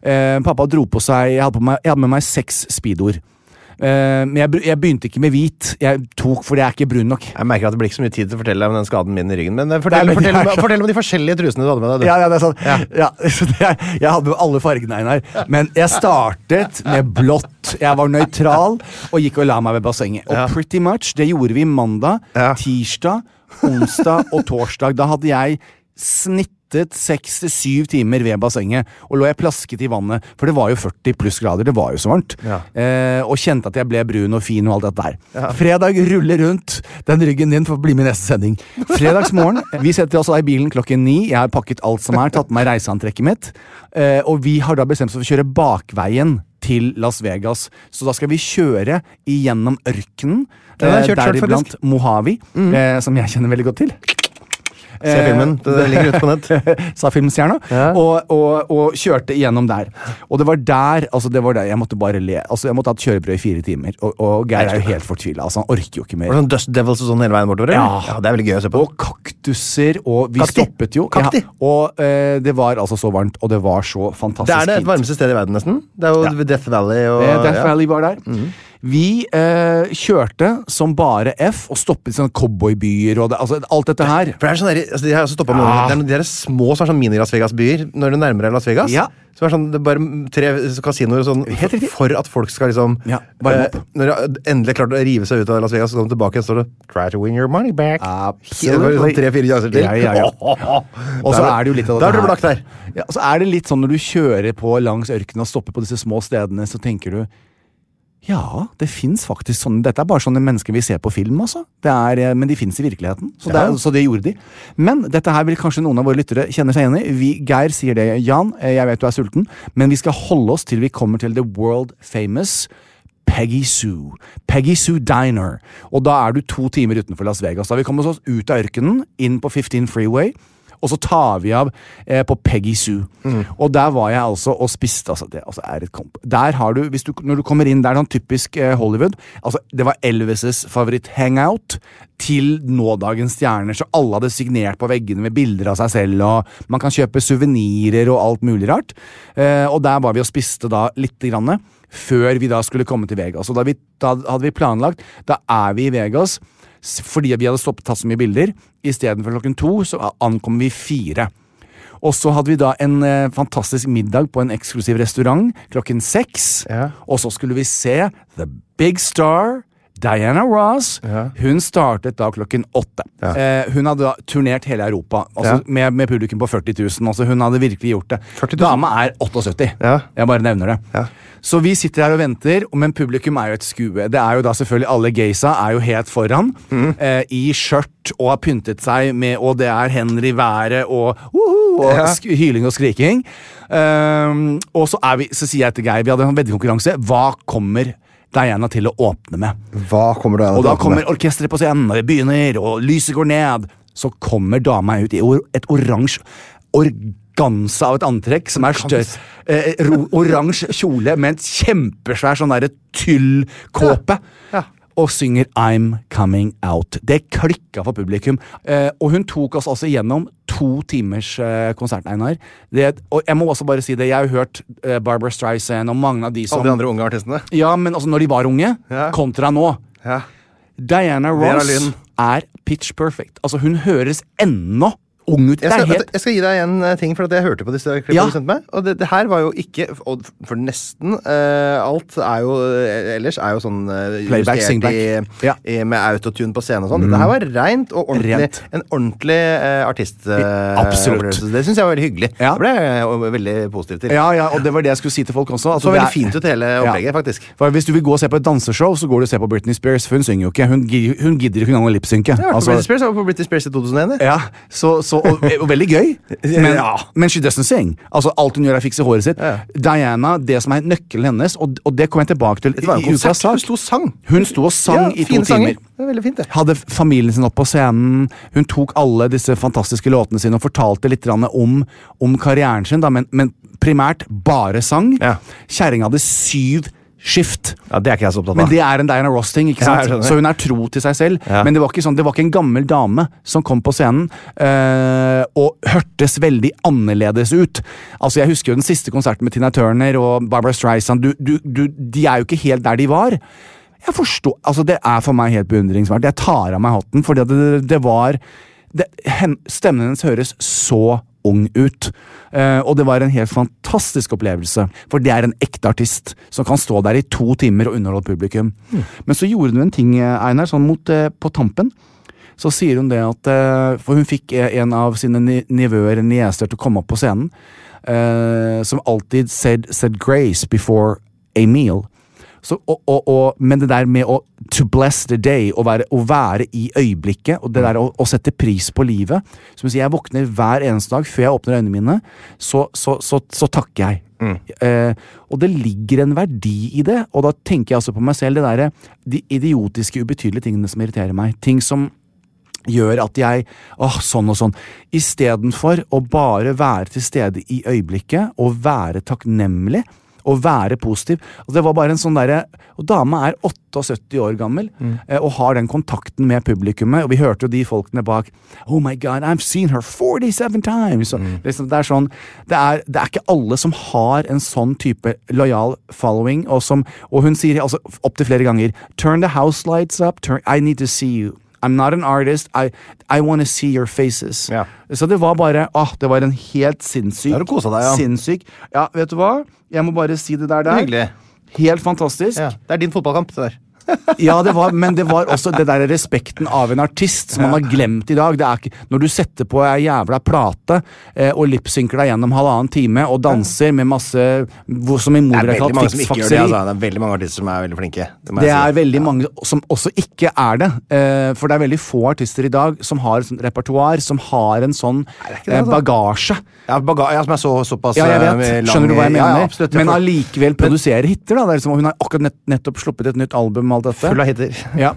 [SPEAKER 2] Eh, pappa dro på seg Jeg hadde, på meg, jeg hadde med meg seks speedoer. Eh, men jeg, jeg begynte ikke med hvit. Jeg tok, For jeg er ikke brun nok.
[SPEAKER 3] Jeg merker at det blir ikke så mye tid til å fortelle deg om den skaden min i ryggen. Men eh, fortell,
[SPEAKER 2] Nei, men
[SPEAKER 3] fortell, om- *laughs* fortell om de forskjellige trusene du hadde med deg.
[SPEAKER 2] Ja, ja, det er sant.
[SPEAKER 3] Ja.
[SPEAKER 2] Ja. *laughs* jeg hadde jo alle fargene, Einar. Men jeg startet med blått. Jeg var nøytral og gikk og la meg ved bassenget. Og pretty much, det gjorde vi mandag, tirsdag, onsdag og torsdag. Da hadde jeg snittet sittet seks til syv timer ved bassenget og lå jeg plasket i vannet, for det var jo 40 pluss grader, det var jo så varmt.
[SPEAKER 3] Ja.
[SPEAKER 2] Eh, og kjente at jeg ble brun og fin og alt dette der. Fredag ruller rundt den ryggen din for å bli med i neste sending. Fredagsmorgen, vi setter oss i bilen klokken ni. Jeg har pakket alt som er, tatt med meg reiseantrekket mitt. Eh, og vi har da bestemt oss for å kjøre bakveien til Las Vegas. Så da skal vi kjøre igjennom ørkenen. Eh, Deriblant Mojave, eh, som jeg kjenner veldig godt til.
[SPEAKER 3] Se filmen. Det ligger ute på nett. *laughs*
[SPEAKER 2] sa filmstjerna,
[SPEAKER 3] Ja.
[SPEAKER 2] og, og, og kjørte igjennom der. Og det var der altså det var der, Jeg måtte bare le. Altså Jeg måtte ha et kjørebrød i fire timer, og, og Geir er jo helt fortvila. Altså, han orker jo ikke
[SPEAKER 3] Var
[SPEAKER 2] mer.
[SPEAKER 3] det sånn Dust Devils og sånn hele veien bortover?
[SPEAKER 2] Ja.
[SPEAKER 3] ja, Det er veldig gøy å se på.
[SPEAKER 2] Og kaktuser, og vi
[SPEAKER 3] Kakti.
[SPEAKER 2] stoppet jo.
[SPEAKER 3] Kakti.
[SPEAKER 2] Ja, og eh, det var altså så varmt, og det var så fantastisk fint.
[SPEAKER 3] Det er det varmeste stedet i verden, nesten. Det er jo. Death Valley og
[SPEAKER 2] Eh, Death. Valley var der. Vi eh, kjørte som bare F og stoppet i sånne cowboybyer og det, altså, alt dette her.
[SPEAKER 3] For det er sånn der, altså, De har også stoppa
[SPEAKER 2] Ja.
[SPEAKER 3] Det er de er små som er sånn mini-Las Vegas-byer når du nærmer deg Las Vegas.
[SPEAKER 2] Ja.
[SPEAKER 3] Så er sånn, det er bare tre kasinoer sånn
[SPEAKER 2] Helt
[SPEAKER 3] for at folk skal liksom
[SPEAKER 2] Ja, bare
[SPEAKER 3] eh, Når de endelig klarte å rive seg ut av Las Vegas, så kommer de tilbake og står det 'Try to win your money back'. Var sånn tre-fire sjanser til.
[SPEAKER 2] Ja, ja, ja. *laughs* Og så er det jo litt av
[SPEAKER 3] er det blakt Der.
[SPEAKER 2] Ja, så er det litt sånn når du kjører på langs ørkenen og stopper på disse små stedene, så tenker du ja, det fins faktisk sånne Dette er bare sånne mennesker vi ser på film, altså. Det men de fins i virkeligheten. Så
[SPEAKER 3] Ja.
[SPEAKER 2] det, så det gjorde de. Men dette her vil kanskje noen av våre lyttere kjenne seg igjen i. Vi, Geir sier det. Jan, eh, jeg vet du er sulten, men vi skal holde oss til vi kommer til the world famous Peggy Sue. Peggy Sue Diner. Og da er du to timer utenfor Las Vegas. Da har vi kommet oss ut av ørkenen, inn på 15 Freeway. Og så tar vi av eh, på Peggy Sue. Og der var jeg altså og spiste altså det altså er et komp. Der har du, hvis du, Når du kommer inn der, sånn typisk eh, Hollywood altså Det var Elvis' favoritt-hangout til nådagens stjerner. Så alle hadde signert på veggene med bilder av seg selv, og man kan kjøpe suvenirer og alt mulig rart. Eh, og der var vi og spiste da lite grann før vi da skulle komme til Vegas. Og da, vi, da hadde vi planlagt Da er vi i Vegas fordi vi hadde stoppet tatt så mye bilder. Istedenfor klokken to så ankom vi fire. Og så hadde vi da en eh, fantastisk middag på en eksklusiv restaurant klokken seks.
[SPEAKER 3] Ja.
[SPEAKER 2] Og så skulle vi se The Big Star. Diana Ross
[SPEAKER 3] Ja.
[SPEAKER 2] hun startet da klokken åtte.
[SPEAKER 3] Ja.
[SPEAKER 2] Eh, hun hadde turnert hele Europa altså
[SPEAKER 3] Ja.
[SPEAKER 2] med, med publikum på 40 000. Altså hun hadde virkelig gjort det. Dama er 78.
[SPEAKER 3] Ja.
[SPEAKER 2] Jeg bare nevner det. Så vi sitter her og venter, men publikum er jo et skue. Det er jo da selvfølgelig Alle gaysa er jo helt foran,
[SPEAKER 3] Mm.
[SPEAKER 2] eh, i skjørt og har pyntet seg med Og det er hender i været og, uhu, og hyling og skriking. Um, og så, vi, så sier jeg til Geir, vi hadde en veddekonkurranse, hva kommer Diana til å åpne med?
[SPEAKER 3] Hva kommer du
[SPEAKER 2] Og da kommer orkesteret på scenen, og det begynner, og lyset går ned. Så kommer dama ut i or et oransje organse av et antrekk som er større. Eh, oransje kjole med en kjempesvær sånn derre tyllkåpe.
[SPEAKER 3] Ja.
[SPEAKER 2] Og synger 'I'm Coming Out'. Det klikka for publikum. Eh, og hun tok oss altså gjennom to timers eh, konsert, Einar. Det, og jeg må også bare si det, jeg har jo hørt eh, Barbara Streisand og mange av de som
[SPEAKER 3] Alle de andre unge artistene.
[SPEAKER 2] Ja, men altså når de var unge,
[SPEAKER 3] Ja.
[SPEAKER 2] kontra nå.
[SPEAKER 3] Ja.
[SPEAKER 2] Diana Ross er pitch perfect. Altså, hun høres ennå ung ut.
[SPEAKER 3] Jeg skal,
[SPEAKER 2] helt
[SPEAKER 3] jeg skal gi deg en eh, ting, for at jeg hørte på disse klippene
[SPEAKER 2] Ja.
[SPEAKER 3] du sendte meg. Og det, det her var jo ikke for nesten uh, alt er jo eh, ellers er jo sånn uh,
[SPEAKER 2] Playback, singback. Ja.
[SPEAKER 3] med autotune på scenen og sånn. Dette her var reint og ordentlig.
[SPEAKER 2] Rent.
[SPEAKER 3] En ordentlig uh, artist...
[SPEAKER 2] Absolutt.
[SPEAKER 3] det syns jeg var veldig hyggelig.
[SPEAKER 2] Ja.
[SPEAKER 3] Det ble jeg veldig positiv til.
[SPEAKER 2] Ja, ja, og det var det jeg skulle si til folk også. Altså,
[SPEAKER 3] så veldig
[SPEAKER 2] er-
[SPEAKER 3] fint ut hele opplegget, faktisk.
[SPEAKER 2] For Hvis du vil gå og se på et danseshow, så går du og ser på Britney Spears, for hun synger jo ikke. Hun, hun gidder ikke engang å lipsynke.
[SPEAKER 3] Ja,
[SPEAKER 2] Altså,
[SPEAKER 3] Britney Spears var på Britney Spears i 2001.
[SPEAKER 2] ja, så, så, og, og veldig gøy, *laughs* men,
[SPEAKER 3] Ja.
[SPEAKER 2] men she doesn't sing. Altså, alt hun gjør, er å fikse håret sitt.
[SPEAKER 3] Ja.
[SPEAKER 2] Diana, det som er nøkkelen hennes, og, og det kommer jeg tilbake til
[SPEAKER 3] Det var en konsert. Hun sto og sang.
[SPEAKER 2] Hun sto og sang
[SPEAKER 3] Ja,
[SPEAKER 2] i to
[SPEAKER 3] sanger.
[SPEAKER 2] timer.
[SPEAKER 3] Er fint,
[SPEAKER 2] hadde familien sin opp på scenen. Hun tok alle disse fantastiske låtene sine og fortalte litt om, om karrieren sin, da, men, men primært bare sang.
[SPEAKER 3] Ja.
[SPEAKER 2] Kjerringa hadde syv skift.
[SPEAKER 3] Ja, Det er ikke jeg så opptatt
[SPEAKER 2] Men det er en Diana Ross-ting. ikke sant?
[SPEAKER 3] Ja,
[SPEAKER 2] så hun er tro til seg selv.
[SPEAKER 3] Ja.
[SPEAKER 2] Men det var ikke sånn, det var ikke en gammel dame som kom på scenen øh, og hørtes veldig annerledes ut. Altså, Jeg husker jo den siste konserten med Tina Turner og Barbara Streisand. Du, du, du, de er jo ikke helt der de var. Jeg forstår, altså Det er for meg helt beundringsverdig. Jeg tar av meg hatten, fordi det, det, det var det, hen, Stemmen hennes høres så ung ut. Eh, og det var en helt fantastisk opplevelse. For det er en ekte artist som kan stå der i to timer og underholde publikum. Men så gjorde hun en ting, eh, Einar, sånn mot, eh, på tampen. så sier hun det at For hun fikk en av sine ni- nivøer, nieser, til å komme opp på scenen. eh, som alltid said, said grace before a meal. Så, og, og, og, men det der med å to bless the day, å være, å være i øyeblikket, og det der å, å sette pris på livet Som jeg sier, jeg våkner hver eneste dag før jeg åpner øynene mine, så, så, så, så takker jeg. Eh, og det ligger en verdi i det, og da tenker jeg altså på meg selv, det der, De idiotiske, ubetydelige tingene som irriterer meg. Ting som gjør at jeg åh, sånn og sånn. Istedenfor å bare være til stede i øyeblikket og være takknemlig og være positiv. Og det var bare en sånn derre Og dama er 78 år gammel eh, og har den kontakten med publikummet. Og vi hørte jo de folkene bak Oh my God, I've seen her 47 times! Mm. liksom, det er sånn det er, det er ikke alle som har en sånn type lojal following, og som Og hun sier altså opptil flere ganger Turn the house lights up. Turn, I need to see you. I'm not an artist. I, I want to see your faces.
[SPEAKER 3] Ja.
[SPEAKER 2] Så det var bare åh, Det var en helt sinnssyk
[SPEAKER 1] Da har du deg, ja.
[SPEAKER 2] Sinnssyk. Ja, vet du hva? Jeg må bare si det der. der.
[SPEAKER 3] Hyggelig.
[SPEAKER 2] Helt fantastisk.
[SPEAKER 3] Ja. Det er din fotballkamp, det der.
[SPEAKER 2] Ja, det var, men det var også det der respekten av en artist som man har glemt i dag. Det er ikke, når du setter på ei jævla plate eh, og lipsynker deg gjennom halvannen time og danser med masse hvor, som i
[SPEAKER 1] Det
[SPEAKER 2] mor
[SPEAKER 1] er
[SPEAKER 2] er kalt
[SPEAKER 1] som ikke gjør det. Altså. Det er veldig mange artister som er veldig flinke. Det, det
[SPEAKER 2] Det
[SPEAKER 1] si.
[SPEAKER 2] er veldig mange som også ikke er det. Eh, for det er veldig få artister i dag som har et sånt repertoar, som har en sånn
[SPEAKER 1] Nei, det,
[SPEAKER 2] eh,
[SPEAKER 1] altså.
[SPEAKER 2] bagasje.
[SPEAKER 1] ja, baga ja, som er så, såpass
[SPEAKER 2] Ja, jeg
[SPEAKER 1] eh,
[SPEAKER 2] vet. Skjønner du hva jeg mener?
[SPEAKER 1] ja, absolutt.
[SPEAKER 2] Men allikevel produserer hiter. da er liksom, Hun har akkurat nett, nettopp sluppet et nytt album. Alt dette
[SPEAKER 3] Full av hitter. *laughs*
[SPEAKER 2] ja.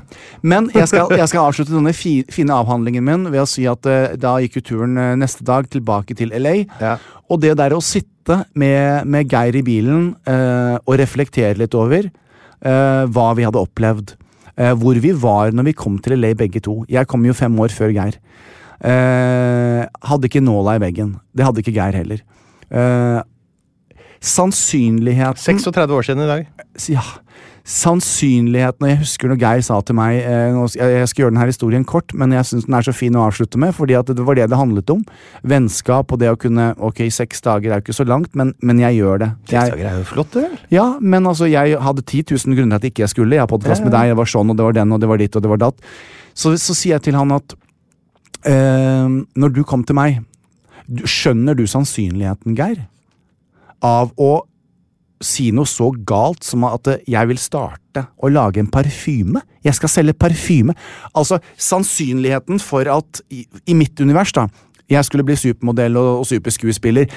[SPEAKER 2] Men jeg skal, jeg skal avslutte denne fi, fine avhandlingen min ved å si at uh, da gikk jo turen uh, neste dag tilbake til LA.
[SPEAKER 3] Ja.
[SPEAKER 2] Og det der å sitte med, med Geir i bilen uh, og reflektere litt over hva vi hadde opplevd. hvor vi var når vi kom til LA begge to. Jeg kom jo fem år før Geir. Hadde ikke nåla i veggen. Det hadde ikke Geir heller. Sannsynligheten
[SPEAKER 3] 36 år siden i dag.
[SPEAKER 2] ja, sannsynligheten Og jeg husker når Geir sa til meg eh, Jeg skal gjøre denne historien kort, men jeg syns den er så fin å avslutte med, fordi at det var det det handlet om. Vennskap og det å kunne Ok, seks dager er jo ikke så langt, men, men jeg gjør det.
[SPEAKER 1] Seks dager er jo flott, det vel?
[SPEAKER 2] ja, men altså, jeg hadde 10 000 grunner til at ikke jeg skulle. Jeg har podkast med deg, det var sånn, og det var den, og det var ditt, og det var datt. Så, så sier jeg til han at øh, når du kom til meg, skjønner du sannsynligheten, Geir, av å si noe så galt som at jeg vil starte å lage en parfyme? Jeg skal selge parfyme. Altså, sannsynligheten for at, i, i mitt univers, da, jeg skulle bli supermodell og, og superskuespiller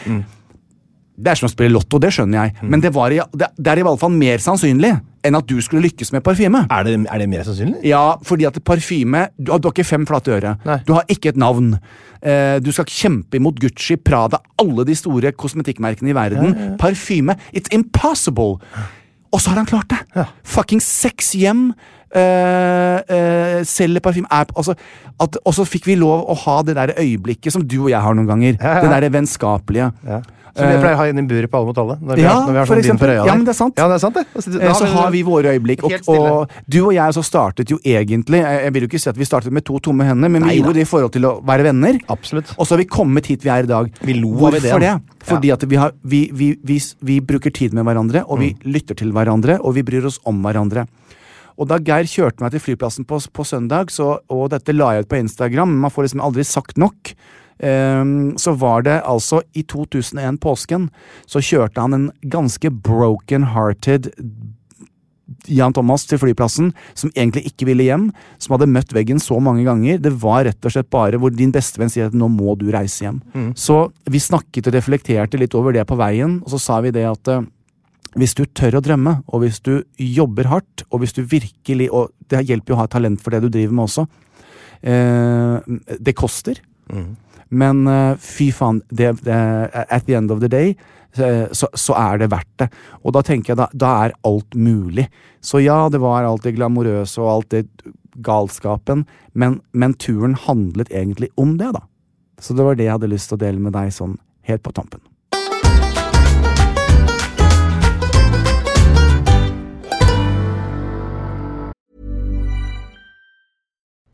[SPEAKER 2] det er som å spille lotto, det skjønner jeg, men det, var det, det er i alle fall mer sannsynlig enn at du skulle lykkes med parfyme.
[SPEAKER 1] Er det, er det mer sannsynlig?
[SPEAKER 2] Ja, fordi at parfyme Du har, du har ikke fem flate øre.
[SPEAKER 3] Nei.
[SPEAKER 2] Du har ikke et navn. Eh, du skal kjempe imot Gucci, Prada, alle de store kosmetikkmerkene i verden. Parfyme. It's impossible! Og så har han klart det! Fucking seks hjem. Uh, uh, selger parfyme altså, Og så fikk vi lov å ha det der øyeblikket som du og jeg har noen ganger.
[SPEAKER 3] Ja, ja.
[SPEAKER 2] Det der vennskapelige.
[SPEAKER 3] Ja. Som vi pleier å ha inn i buret på Alle mot alle. Når vi
[SPEAKER 2] Ja,
[SPEAKER 3] når vi har sånn for
[SPEAKER 2] eksempel. Ja, men det er sant.
[SPEAKER 3] Ja, det er sant det. Altså, da
[SPEAKER 2] Eh, Så har vi våre øyeblikk. Og, og du og jeg så startet jo egentlig Jeg jeg vil jo ikke si at vi startet med to tomme hender, men vi
[SPEAKER 3] da.
[SPEAKER 2] gjorde det i forhold til å være venner.
[SPEAKER 3] Absolutt.
[SPEAKER 2] Og så har vi kommet hit vi er i dag.
[SPEAKER 1] Vi lo
[SPEAKER 2] Hvorfor det?
[SPEAKER 1] ideen.
[SPEAKER 2] Fordi at vi, har, vi, vi, vi, vi bruker tid med hverandre, og
[SPEAKER 3] Mm.
[SPEAKER 2] vi lytter til hverandre, og vi bryr oss om hverandre. Og da Geir kjørte meg til flyplassen på, på søndag, så, og dette la jeg ut på Instagram, man får liksom aldri sagt nok, så var det altså i 2001, påsken, så kjørte han en ganske broken-hearted Jan Thomas til flyplassen, som egentlig ikke ville hjem, som hadde møtt veggen så mange ganger. Det var rett og slett bare hvor din bestevenn sier at nå må du reise hjem. Så vi snakket og reflekterte litt over det på veien, og så sa vi det at eh, hvis du tør å drømme, og hvis du jobber hardt, og hvis du virkelig Og det hjelper jo å ha talent for det du driver med også. Eh, det koster. Men eh, fy faen, det, det, at the end of the day, eh, så, så er det verdt det. Og da tenker jeg da, da er alt mulig. Så ja, det var alt det glamorøse og alt det galskapen, men, men turen handlet egentlig om det, da. Så det var det jeg hadde lyst til å dele med deg sånn helt på tampen.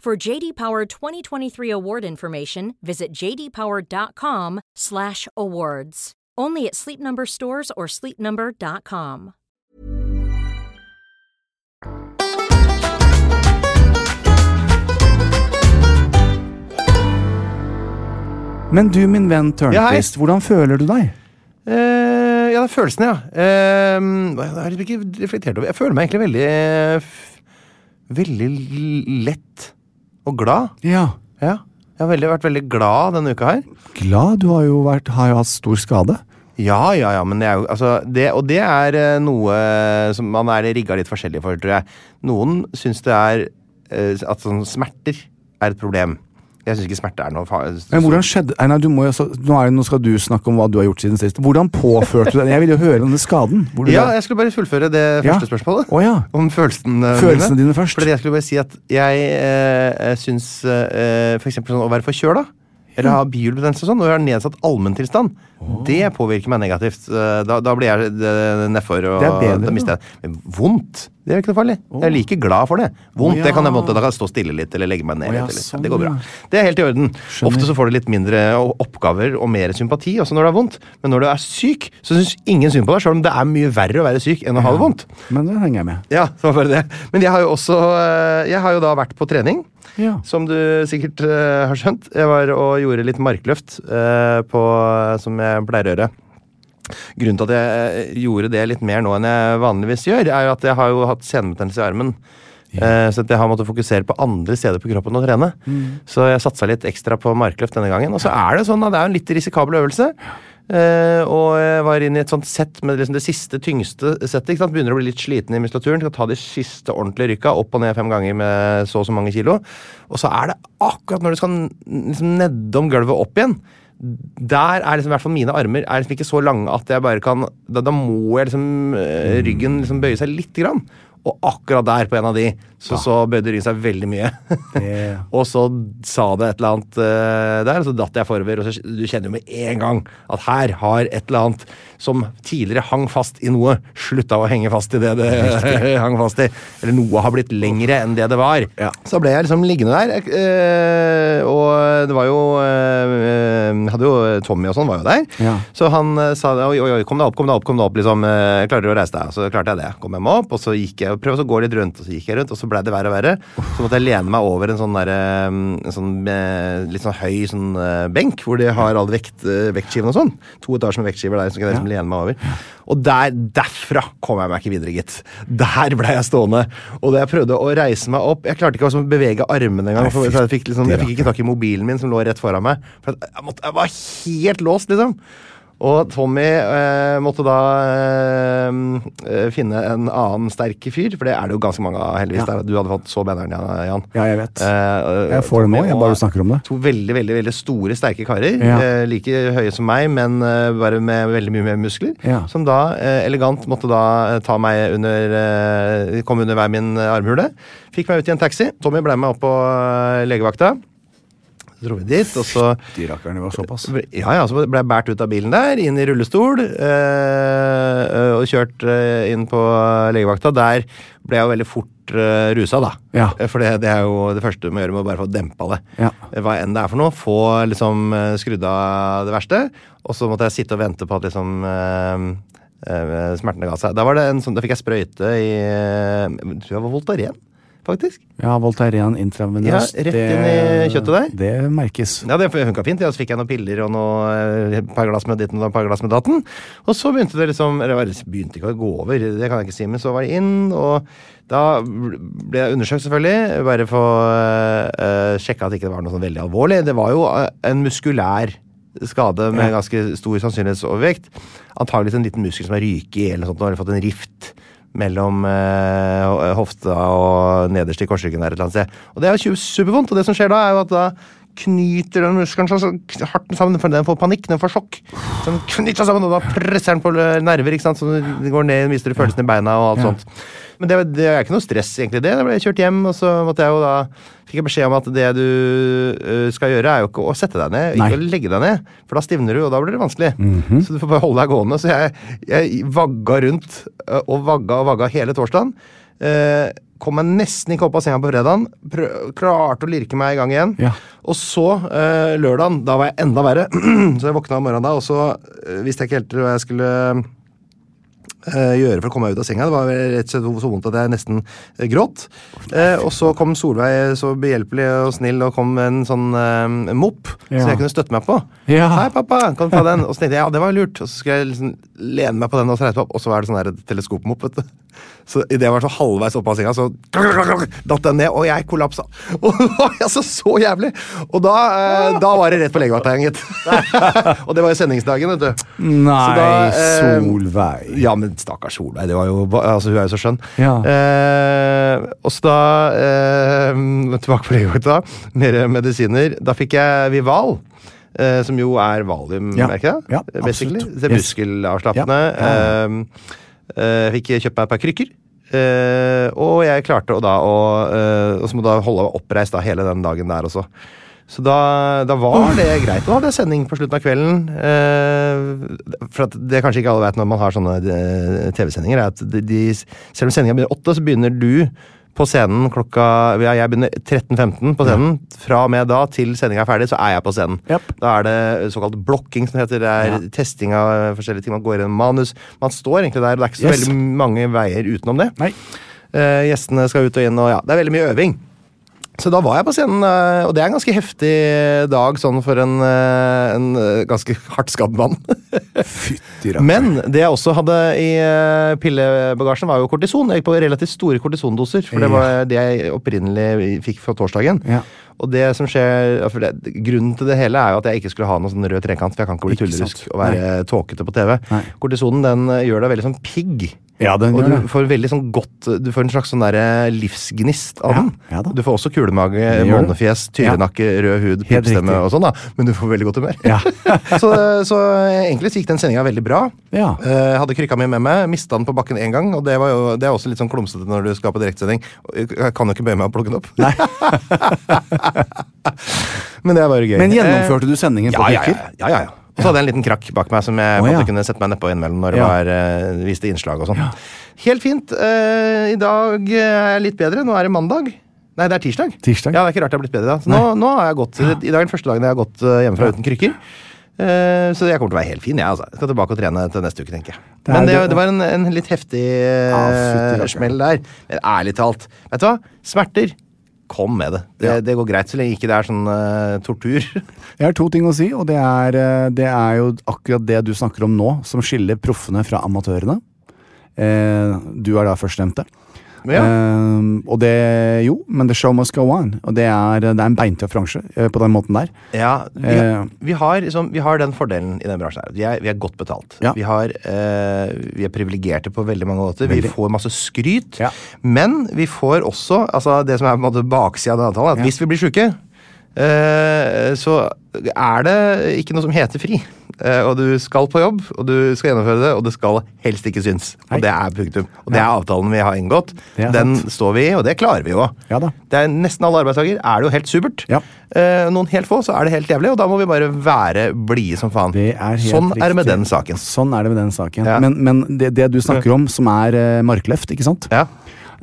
[SPEAKER 4] For JD Power 2023 award information, visit jdpower.com/awards. Only at Sleep Number stores or sleepnumber.com.
[SPEAKER 2] Men du, min venn
[SPEAKER 3] Ja,
[SPEAKER 2] hvordan føler du deg?
[SPEAKER 3] Uh, ja, det er følelsen, ja. Uh, jeg har ikke reflektert over Jeg føler meg egentlig veldig eh, Veldig lett og glad.
[SPEAKER 2] Ja.
[SPEAKER 3] Ja. Jeg har veldig, vært veldig glad denne uka her.
[SPEAKER 2] Glad? Du har jo, vært, har jo hatt stor skade.
[SPEAKER 3] Ja, ja, ja, men det er jo altså det, Og det er eh, noe som man er rigga litt forskjellig for, tror jeg. Noen syns det er eh, at sånn smerter er et problem. Jeg syns ikke smerte er noe
[SPEAKER 2] Men hvordan skjedde Einar, nå, nå skal du snakke om hva du har gjort siden sist. Hvordan påførte du den? Jeg vil jo høre om den skaden.
[SPEAKER 3] Ja, jeg skulle bare fullføre det
[SPEAKER 2] Ja.
[SPEAKER 3] første spørsmålet.
[SPEAKER 2] Oh, ja.
[SPEAKER 3] Om følelsene,
[SPEAKER 2] Følelsene dine først.
[SPEAKER 3] Fordi jeg skulle bare si at jeg eh, syns eh, eksempel sånn å være forkjøla, eller ha bihulebetennelse og sånn, og jeg har nedsatt allmenntilstand, det påvirker meg negativt. Eh, Da, da blir jeg eh, nedfor, og
[SPEAKER 2] Det er bedre,
[SPEAKER 3] da mister jeg Men vondt, det er ikke noe farlig. Jeg er like glad for det. Vondt,
[SPEAKER 2] Å,
[SPEAKER 3] det kan jeg,
[SPEAKER 2] ja.
[SPEAKER 3] måte, da kan jeg stå stille litt, eller legge meg ned
[SPEAKER 2] Oh, ja, sånn,
[SPEAKER 3] det går bra. Det er helt i orden.
[SPEAKER 2] Skjønner.
[SPEAKER 3] Ofte så får du litt mindre oppgaver og mer sympati også når det er vondt. Men når du er syk, så syns ingen synd på deg, selv om det er mye verre å være syk enn å ha det vondt.
[SPEAKER 2] Men det henger jeg med.
[SPEAKER 3] Ja, det var bare det. Men jeg har jo også eh, Jeg har jo da vært på trening.
[SPEAKER 2] Ja.
[SPEAKER 3] Som du sikkert uh, har skjønt. Jeg var og gjorde litt markløft uh, på, som jeg pleier å gjøre. Grunnen til at jeg eh, gjorde det litt mer nå enn jeg vanligvis gjør, er jo at jeg har jo hatt senebetennelse i armen. Yeah. så jeg har måttet fokusere på andre steder på kroppen å trene. Så jeg satsa litt ekstra på markløft denne gangen. Og så er det sånn at det er en litt risikabel øvelse. Uh, og jeg var inne i et sånt sett med liksom det siste, tyngste settet. Begynner å bli litt sliten i muskulaturen. Skal ta de siste ordentlige rykka opp og ned fem ganger med så og så mange kilo. Og så er det akkurat når du skal liksom nedom gulvet opp igjen. Der er liksom, i hvert fall mine armer er liksom ikke så lange at jeg bare kan Da, da må jeg liksom eh, ryggen liksom bøye seg lite grann. Og akkurat der, på en av de, så, så bøyde ryggen seg veldig mye. *laughs*
[SPEAKER 2] Yeah.
[SPEAKER 3] og så sa det et eller annet uh, der, og så datt jeg forover. Og så, du kjenner jo med en gang at her har et eller annet som tidligere hang fast i noe, slutta å henge fast i det det *laughs* hang fast i. Eller noe har blitt lengre enn det det var.
[SPEAKER 2] Ja.
[SPEAKER 3] Så ble jeg liksom liggende der. uh, og det var jo uh, Hadde jo Tommy og sånn var jo der.
[SPEAKER 2] Ja.
[SPEAKER 3] Så han sa oi, oi, oi, kom deg opp, kom deg opp, kom deg opp. liksom, Klarer du å reise deg? Så klarte jeg det. Kom jeg meg opp, og så gikk jeg og prøvde å gå litt rundt, og så gikk jeg rundt, og så ble det verre og verre. Så måtte jeg lene meg over en sånn der, en sånn eh, litt sånn høy sånn eh, benk, hvor de har alle vekt, eh, vektskivene og sånn. To etasjer med vektskiver der, så kan jeg liksom lene meg over. Og der, derfra kom jeg meg ikke videre, gitt. Der ble jeg stående. Og da jeg prøvde å reise meg opp Jeg klarte ikke å bevege armene engang. For Jeg fikk, liksom, jeg fikk ikke tak i mobilen min som lå rett foran meg. For jeg, måtte, jeg var helt låst, liksom. Og Tommy eh, måtte da eh, eh, finne en annen sterk fyr, for det er det jo ganske mange av, heldigvis.
[SPEAKER 2] Ja.
[SPEAKER 3] der. Du hadde fått så banneren, Jan. Jan.
[SPEAKER 2] Ja, jeg vet.
[SPEAKER 3] Eh,
[SPEAKER 2] Jeg får det nå, jeg bare snakker om det.
[SPEAKER 3] To veldig veldig, veldig store, sterke karer.
[SPEAKER 2] Ja.
[SPEAKER 3] Eh, like høye som meg, men eh, bare med veldig mye mer muskler.
[SPEAKER 2] Ja.
[SPEAKER 3] Som da eh, elegant måtte da eh, ta meg under eh, Komme under hver min eh, armhule. Fikk meg ut i en taxi. Tommy ble med opp på eh, legevakta. Dro vi dit, og så
[SPEAKER 2] Dyrakkerne var såpass.
[SPEAKER 3] ja, ja, så ble jeg båret ut av bilen der, inn i rullestol, øh, og kjørt eh, inn på legevakta. Der ble jeg jo veldig fort rusa, da.
[SPEAKER 2] Ja.
[SPEAKER 3] For det, det er jo det første du må gjøre, med å bare få dempa det.
[SPEAKER 2] Ja.
[SPEAKER 3] Hva enn det er for noe. Få liksom skrudd av det verste. Og så måtte jeg sitte og vente på at liksom øh, smertene ga seg. Da, var det en sånn, da fikk jeg sprøyte i jeg tror jeg var Voltaren, faktisk.
[SPEAKER 2] Ja, Voltaren intravenøst.
[SPEAKER 3] Ja, rett inn i kjøttet der.
[SPEAKER 2] Det merkes.
[SPEAKER 3] Ja, det funka fint. Ja. Så fikk jeg noen piller og noe eh, et par glass med ditten og et par glass med datten. Og så begynte det liksom Eller begynte ikke å gå over, det kan jeg ikke si, men så var det inn, og da ble jeg undersøkt, selvfølgelig. Bare for å uh, sjekke at det ikke var noe sånn veldig alvorlig. Det var jo eh, en muskulær skade med ganske stor sannsynlighetsovervekt. Antakeligvis en liten muskel som har ryket i, eller noe sånt, og har fått en rift mellom eh, hofta og nederst i korsryggen der et eller annet sted. Og det er jo supervondt, og det som skjer da, er jo at da knyter den muskelen så hardt sammen, for den får panikk, den får sjokk. Så den knyter seg sammen, og da presser den på nerver, ikke sant, så det går ned, mister du følelsen i beina og alt sånt. Men det, det er ikke noe stress, egentlig, det. Da ble jeg kjørt hjem, og så måtte jeg jo da fikk jeg beskjed om at det du øh, skal gjøre, er jo ikke å sette deg ned,
[SPEAKER 2] Nei.
[SPEAKER 3] ikke å legge deg ned. For da stivner du, og da blir det vanskelig. Så du får bare holde deg gående. Så jeg, jeg vagga rundt øh, og vagga og vagga hele torsdagen. Eh, kom meg nesten ikke opp av senga på fredagen. Klarte å lirke meg i gang igjen.
[SPEAKER 2] Ja.
[SPEAKER 3] Og så eh, lørdagen, da var jeg enda verre. *clears throat* så jeg våkna om morgenen da, og så visste jeg ikke helt hva jeg skulle gjøre for å komme meg ut av senga. Det var rett og slett så vondt at jeg nesten eh, gråt. Eh, og så kom Solveig så behjelpelig og snill og kom med en sånn eh, mopp
[SPEAKER 2] Ja.
[SPEAKER 3] som jeg kunne støtte meg på.
[SPEAKER 2] Ja.
[SPEAKER 3] Hei, pappa, kan du ta den? Og så tenkte jeg ja, det var lurt. Og så skulle jeg liksom lene meg på den og så reise meg opp, og så var det sånn der teleskopmopp, vet du. Så idet jeg var så halvveis oppe av senga, så datt den ned, og jeg kollapsa. *laughs* Og det var altså så jævlig! Og da, eh, da var det rett på legevakta gitt. *laughs* og det var jo sendingsdagen, vet du.
[SPEAKER 2] Nei,
[SPEAKER 3] Så da, eh,
[SPEAKER 2] Solveig.
[SPEAKER 3] Ja, men stakkars Solveig. Det var jo, altså, hun er jo så skjønn.
[SPEAKER 2] Ja.
[SPEAKER 3] Eh, og så da eh, Tilbake på legevakta. Mer medisiner. Da fikk jeg Vival. eh, som jo er valium,
[SPEAKER 2] Ja.
[SPEAKER 3] merker jeg.
[SPEAKER 2] Ja,
[SPEAKER 3] basically.
[SPEAKER 2] absolutt.
[SPEAKER 3] Det er
[SPEAKER 2] Yes.
[SPEAKER 3] muskelavslappende.
[SPEAKER 2] Ja, ja.
[SPEAKER 3] Eh, eh, fikk kjøpt meg et par krykker. Eh, og jeg klarte å da å eh, Og så må da holde meg oppreist da hele den dagen der også. Så da, da var det greit. Og da hadde jeg sending på slutten av kvelden. Eh, for at det kanskje ikke alle vet når man har sånne TV-sendinger, er at de, de, selv om sendinga begynner åtte, så begynner du på scenen klokka ja, Jeg begynner 13.15 på scenen. Fra og med da til sendinga er ferdig, så er jeg på scenen.
[SPEAKER 2] Yep.
[SPEAKER 3] Da er det såkalt blokking, som heter. Det er
[SPEAKER 2] Ja.
[SPEAKER 3] testing av forskjellige ting. Man går gjennom manus. Man står egentlig der, og det er ikke så
[SPEAKER 2] Yes.
[SPEAKER 3] veldig mange veier utenom det. Eh, gjestene skal ut og inn, og ja, det er veldig mye øving. Så da var jeg på scenen, eh, og det er en ganske heftig dag sånn for en, eh, en eh, ganske hardt skadd mann. *laughs* Men det jeg også hadde i eh, pillebagasjen, var jo kortison. Jeg gikk på relativt store kortisondoser, for det var det jeg opprinnelig fikk fra torsdagen.
[SPEAKER 2] Ja.
[SPEAKER 3] Og det som skjer, det, Grunnen til det hele er jo at jeg ikke skulle ha noen sånn rød trekant, for jeg kan ikke bli tullerusk og være tåkete på TV.
[SPEAKER 2] Nei.
[SPEAKER 3] Kortisonen den eh, gjør deg veldig sånn pigg.
[SPEAKER 2] Ja, den
[SPEAKER 3] Og du
[SPEAKER 2] det.
[SPEAKER 3] får veldig sånn godt Du får en slags sånn der livsgnist av
[SPEAKER 2] Ja,
[SPEAKER 3] den.
[SPEAKER 2] ja
[SPEAKER 3] du får også kulemage, månefjes, tyrenakke, rød hud, pipestemme og sånn, da. Men du får veldig godt humør.
[SPEAKER 2] Ja. *laughs*
[SPEAKER 3] så, så egentlig så gikk den sendinga veldig bra.
[SPEAKER 2] Ja.
[SPEAKER 3] Uh, hadde krykka mi med meg, mista den på bakken én gang. Og det, var jo, det er også litt sånn klumsete når du skal på direktesending. Jeg kan jo ikke bøye meg og plukke den opp.
[SPEAKER 2] Nei. *laughs*
[SPEAKER 3] Men det er bare gøy.
[SPEAKER 2] Men gjennomførte du sendingen
[SPEAKER 3] Eh,
[SPEAKER 2] på
[SPEAKER 3] ja, ja,
[SPEAKER 2] krykker?
[SPEAKER 3] ja, ja, ja. Og så hadde jeg en liten krakk bak meg som jeg oh,
[SPEAKER 2] ja.
[SPEAKER 3] kunne sette meg nedpå innimellom når det var, uh, viste innslag og sånn. Helt fint. Uh, I dag er jeg litt bedre. Nå er det mandag. Nei, det er tirsdag.
[SPEAKER 2] Tirsdag.
[SPEAKER 3] Ja, det er ikke rart jeg har blitt bedre da. Så nå, nå har jeg gått, I dag er den første dagen jeg har gått eh, hjemmefra uten krykker. Eh, så jeg kommer til å være helt fin. Jeg altså. Jeg skal tilbake og trene til neste uke, tenker jeg.
[SPEAKER 2] Det
[SPEAKER 3] Men det,
[SPEAKER 2] det-
[SPEAKER 3] var en, en litt heftig
[SPEAKER 2] Ja,
[SPEAKER 3] uh,
[SPEAKER 2] rakkeren.
[SPEAKER 3] smell der. Men ærlig talt, vet du hva? Smerter. Kom med det. Det,
[SPEAKER 2] Ja.
[SPEAKER 3] det går greit så lenge ikke det er sånn uh, tortur. *laughs*
[SPEAKER 2] Jeg har to ting å si, og det er, eh, det er jo akkurat det du snakker om nå, som skiller proffene fra amatørene. Eh, du er da førstnevnte.
[SPEAKER 3] Ja.
[SPEAKER 2] Um, og det Jo, men the show must go on. Og det er, det er en beintøff bransje eh, på den måten der.
[SPEAKER 3] Ja, vi,
[SPEAKER 2] uh,
[SPEAKER 3] vi, har, liksom, vi har den fordelen i den bransjen her. Vi er, vi er godt betalt.
[SPEAKER 2] Ja.
[SPEAKER 3] Vi, har, uh, vi er privilegerte på veldig mange måter. Vi får masse skryt.
[SPEAKER 2] Ja.
[SPEAKER 3] Men vi får også altså Det som er på en måte baksida av den avtalen, at hvis vi blir sjuke så er det ikke noe som heter fri. Eh, og du skal på jobb, og du skal gjennomføre det, og det skal helst ikke synes. Og det er punktum. Og det er avtalen vi har inngått. Den står vi i, og det klarer vi jo.
[SPEAKER 2] Ja da.
[SPEAKER 3] Det er Nesten alle arbeidsdager er det jo helt supert.
[SPEAKER 2] Ja.
[SPEAKER 3] Eh, noen helt få, så er det helt jævlig, og da må vi bare være blide som faen.
[SPEAKER 2] Det er helt
[SPEAKER 3] sånn er det med den saken.
[SPEAKER 2] Sånn er det med den saken.
[SPEAKER 3] Ja.
[SPEAKER 2] Men, men det, det du snakker om, som er uh, markløft, ikke sant?
[SPEAKER 3] Ja.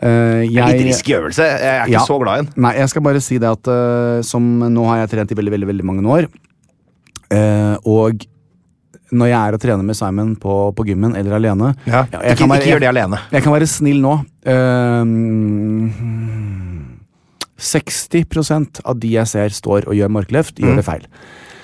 [SPEAKER 2] Eh, jeg,
[SPEAKER 3] Litt risky øvelse. Jeg er ikke
[SPEAKER 2] Ja.
[SPEAKER 3] så glad i den.
[SPEAKER 2] Nei, jeg skal bare si det at uh, som nå har jeg trent i veldig, veldig, veldig mange år. Uh, og når jeg er og trener med Simon på, på gymmen eller alene
[SPEAKER 3] Ja.
[SPEAKER 2] jeg
[SPEAKER 3] Ikke,
[SPEAKER 2] kan være-
[SPEAKER 3] ikke gjør det alene.
[SPEAKER 2] Jeg kan være snill nå. Uh, 60 av de jeg ser står og gjør markløft, gjør det feil.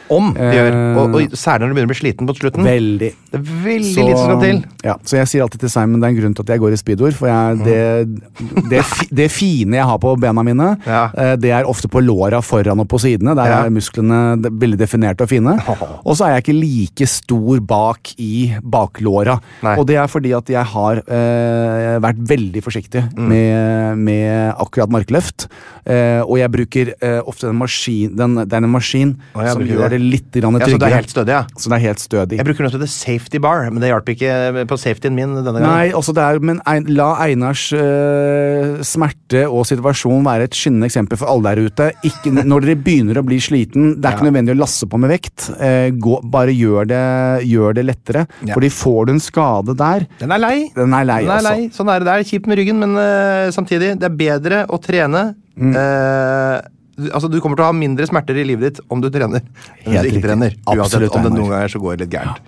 [SPEAKER 3] Om de gjør.
[SPEAKER 2] Eh,
[SPEAKER 3] Og, og særlig når du begynner å bli sliten på slutten.
[SPEAKER 2] Veldig.
[SPEAKER 3] Det er veldig lite som skal til.
[SPEAKER 2] Ja, så jeg sier alltid til Simon det er en grunn til at jeg går i speedoer. For jeg, det, det, *laughs* det fine jeg har på bena mine,
[SPEAKER 3] Ja.
[SPEAKER 2] eh, det er ofte på låra foran og på sidene. Der
[SPEAKER 3] Ja.
[SPEAKER 2] er musklene veldig definerte og fine. Og så er jeg ikke like stor bak i baklåra.
[SPEAKER 3] Nei.
[SPEAKER 2] Og det er fordi at jeg har eh, vært veldig forsiktig
[SPEAKER 3] Mm.
[SPEAKER 2] med, med akkurat markløft. Eh, og jeg bruker eh, ofte den maskin Den, Det er en maskin
[SPEAKER 3] oh,
[SPEAKER 2] som gjør
[SPEAKER 3] det.
[SPEAKER 2] Litt grann
[SPEAKER 3] Ja, så det er helt stødig, ja.
[SPEAKER 2] Så det er helt stødig.
[SPEAKER 3] Jeg bruker noe som heter safety bar, men det hjalp ikke på safetyen min denne gangen.
[SPEAKER 2] Nei, altså det er, men la Einars eh, smerte og situasjon være et skinnende eksempel for alle der ute. Ikke, når dere begynner å bli sliten, det er ikke nødvendig å lasse på med vekt. Eh, gå, bare gjør det, gjør det lettere.
[SPEAKER 3] Ja.
[SPEAKER 2] Fordi får du en skade der
[SPEAKER 3] Den er lei.
[SPEAKER 2] Den er lei,
[SPEAKER 3] Den er
[SPEAKER 2] altså.
[SPEAKER 3] lei. Sånn er det. Det er kjipt med ryggen, men eh, samtidig, det er bedre å trene
[SPEAKER 2] Mm.
[SPEAKER 3] du- altså, Du kommer til å ha mindre smerter i livet ditt om du trener om du ikke trener. Uansett om det noen ganger så går litt gærent.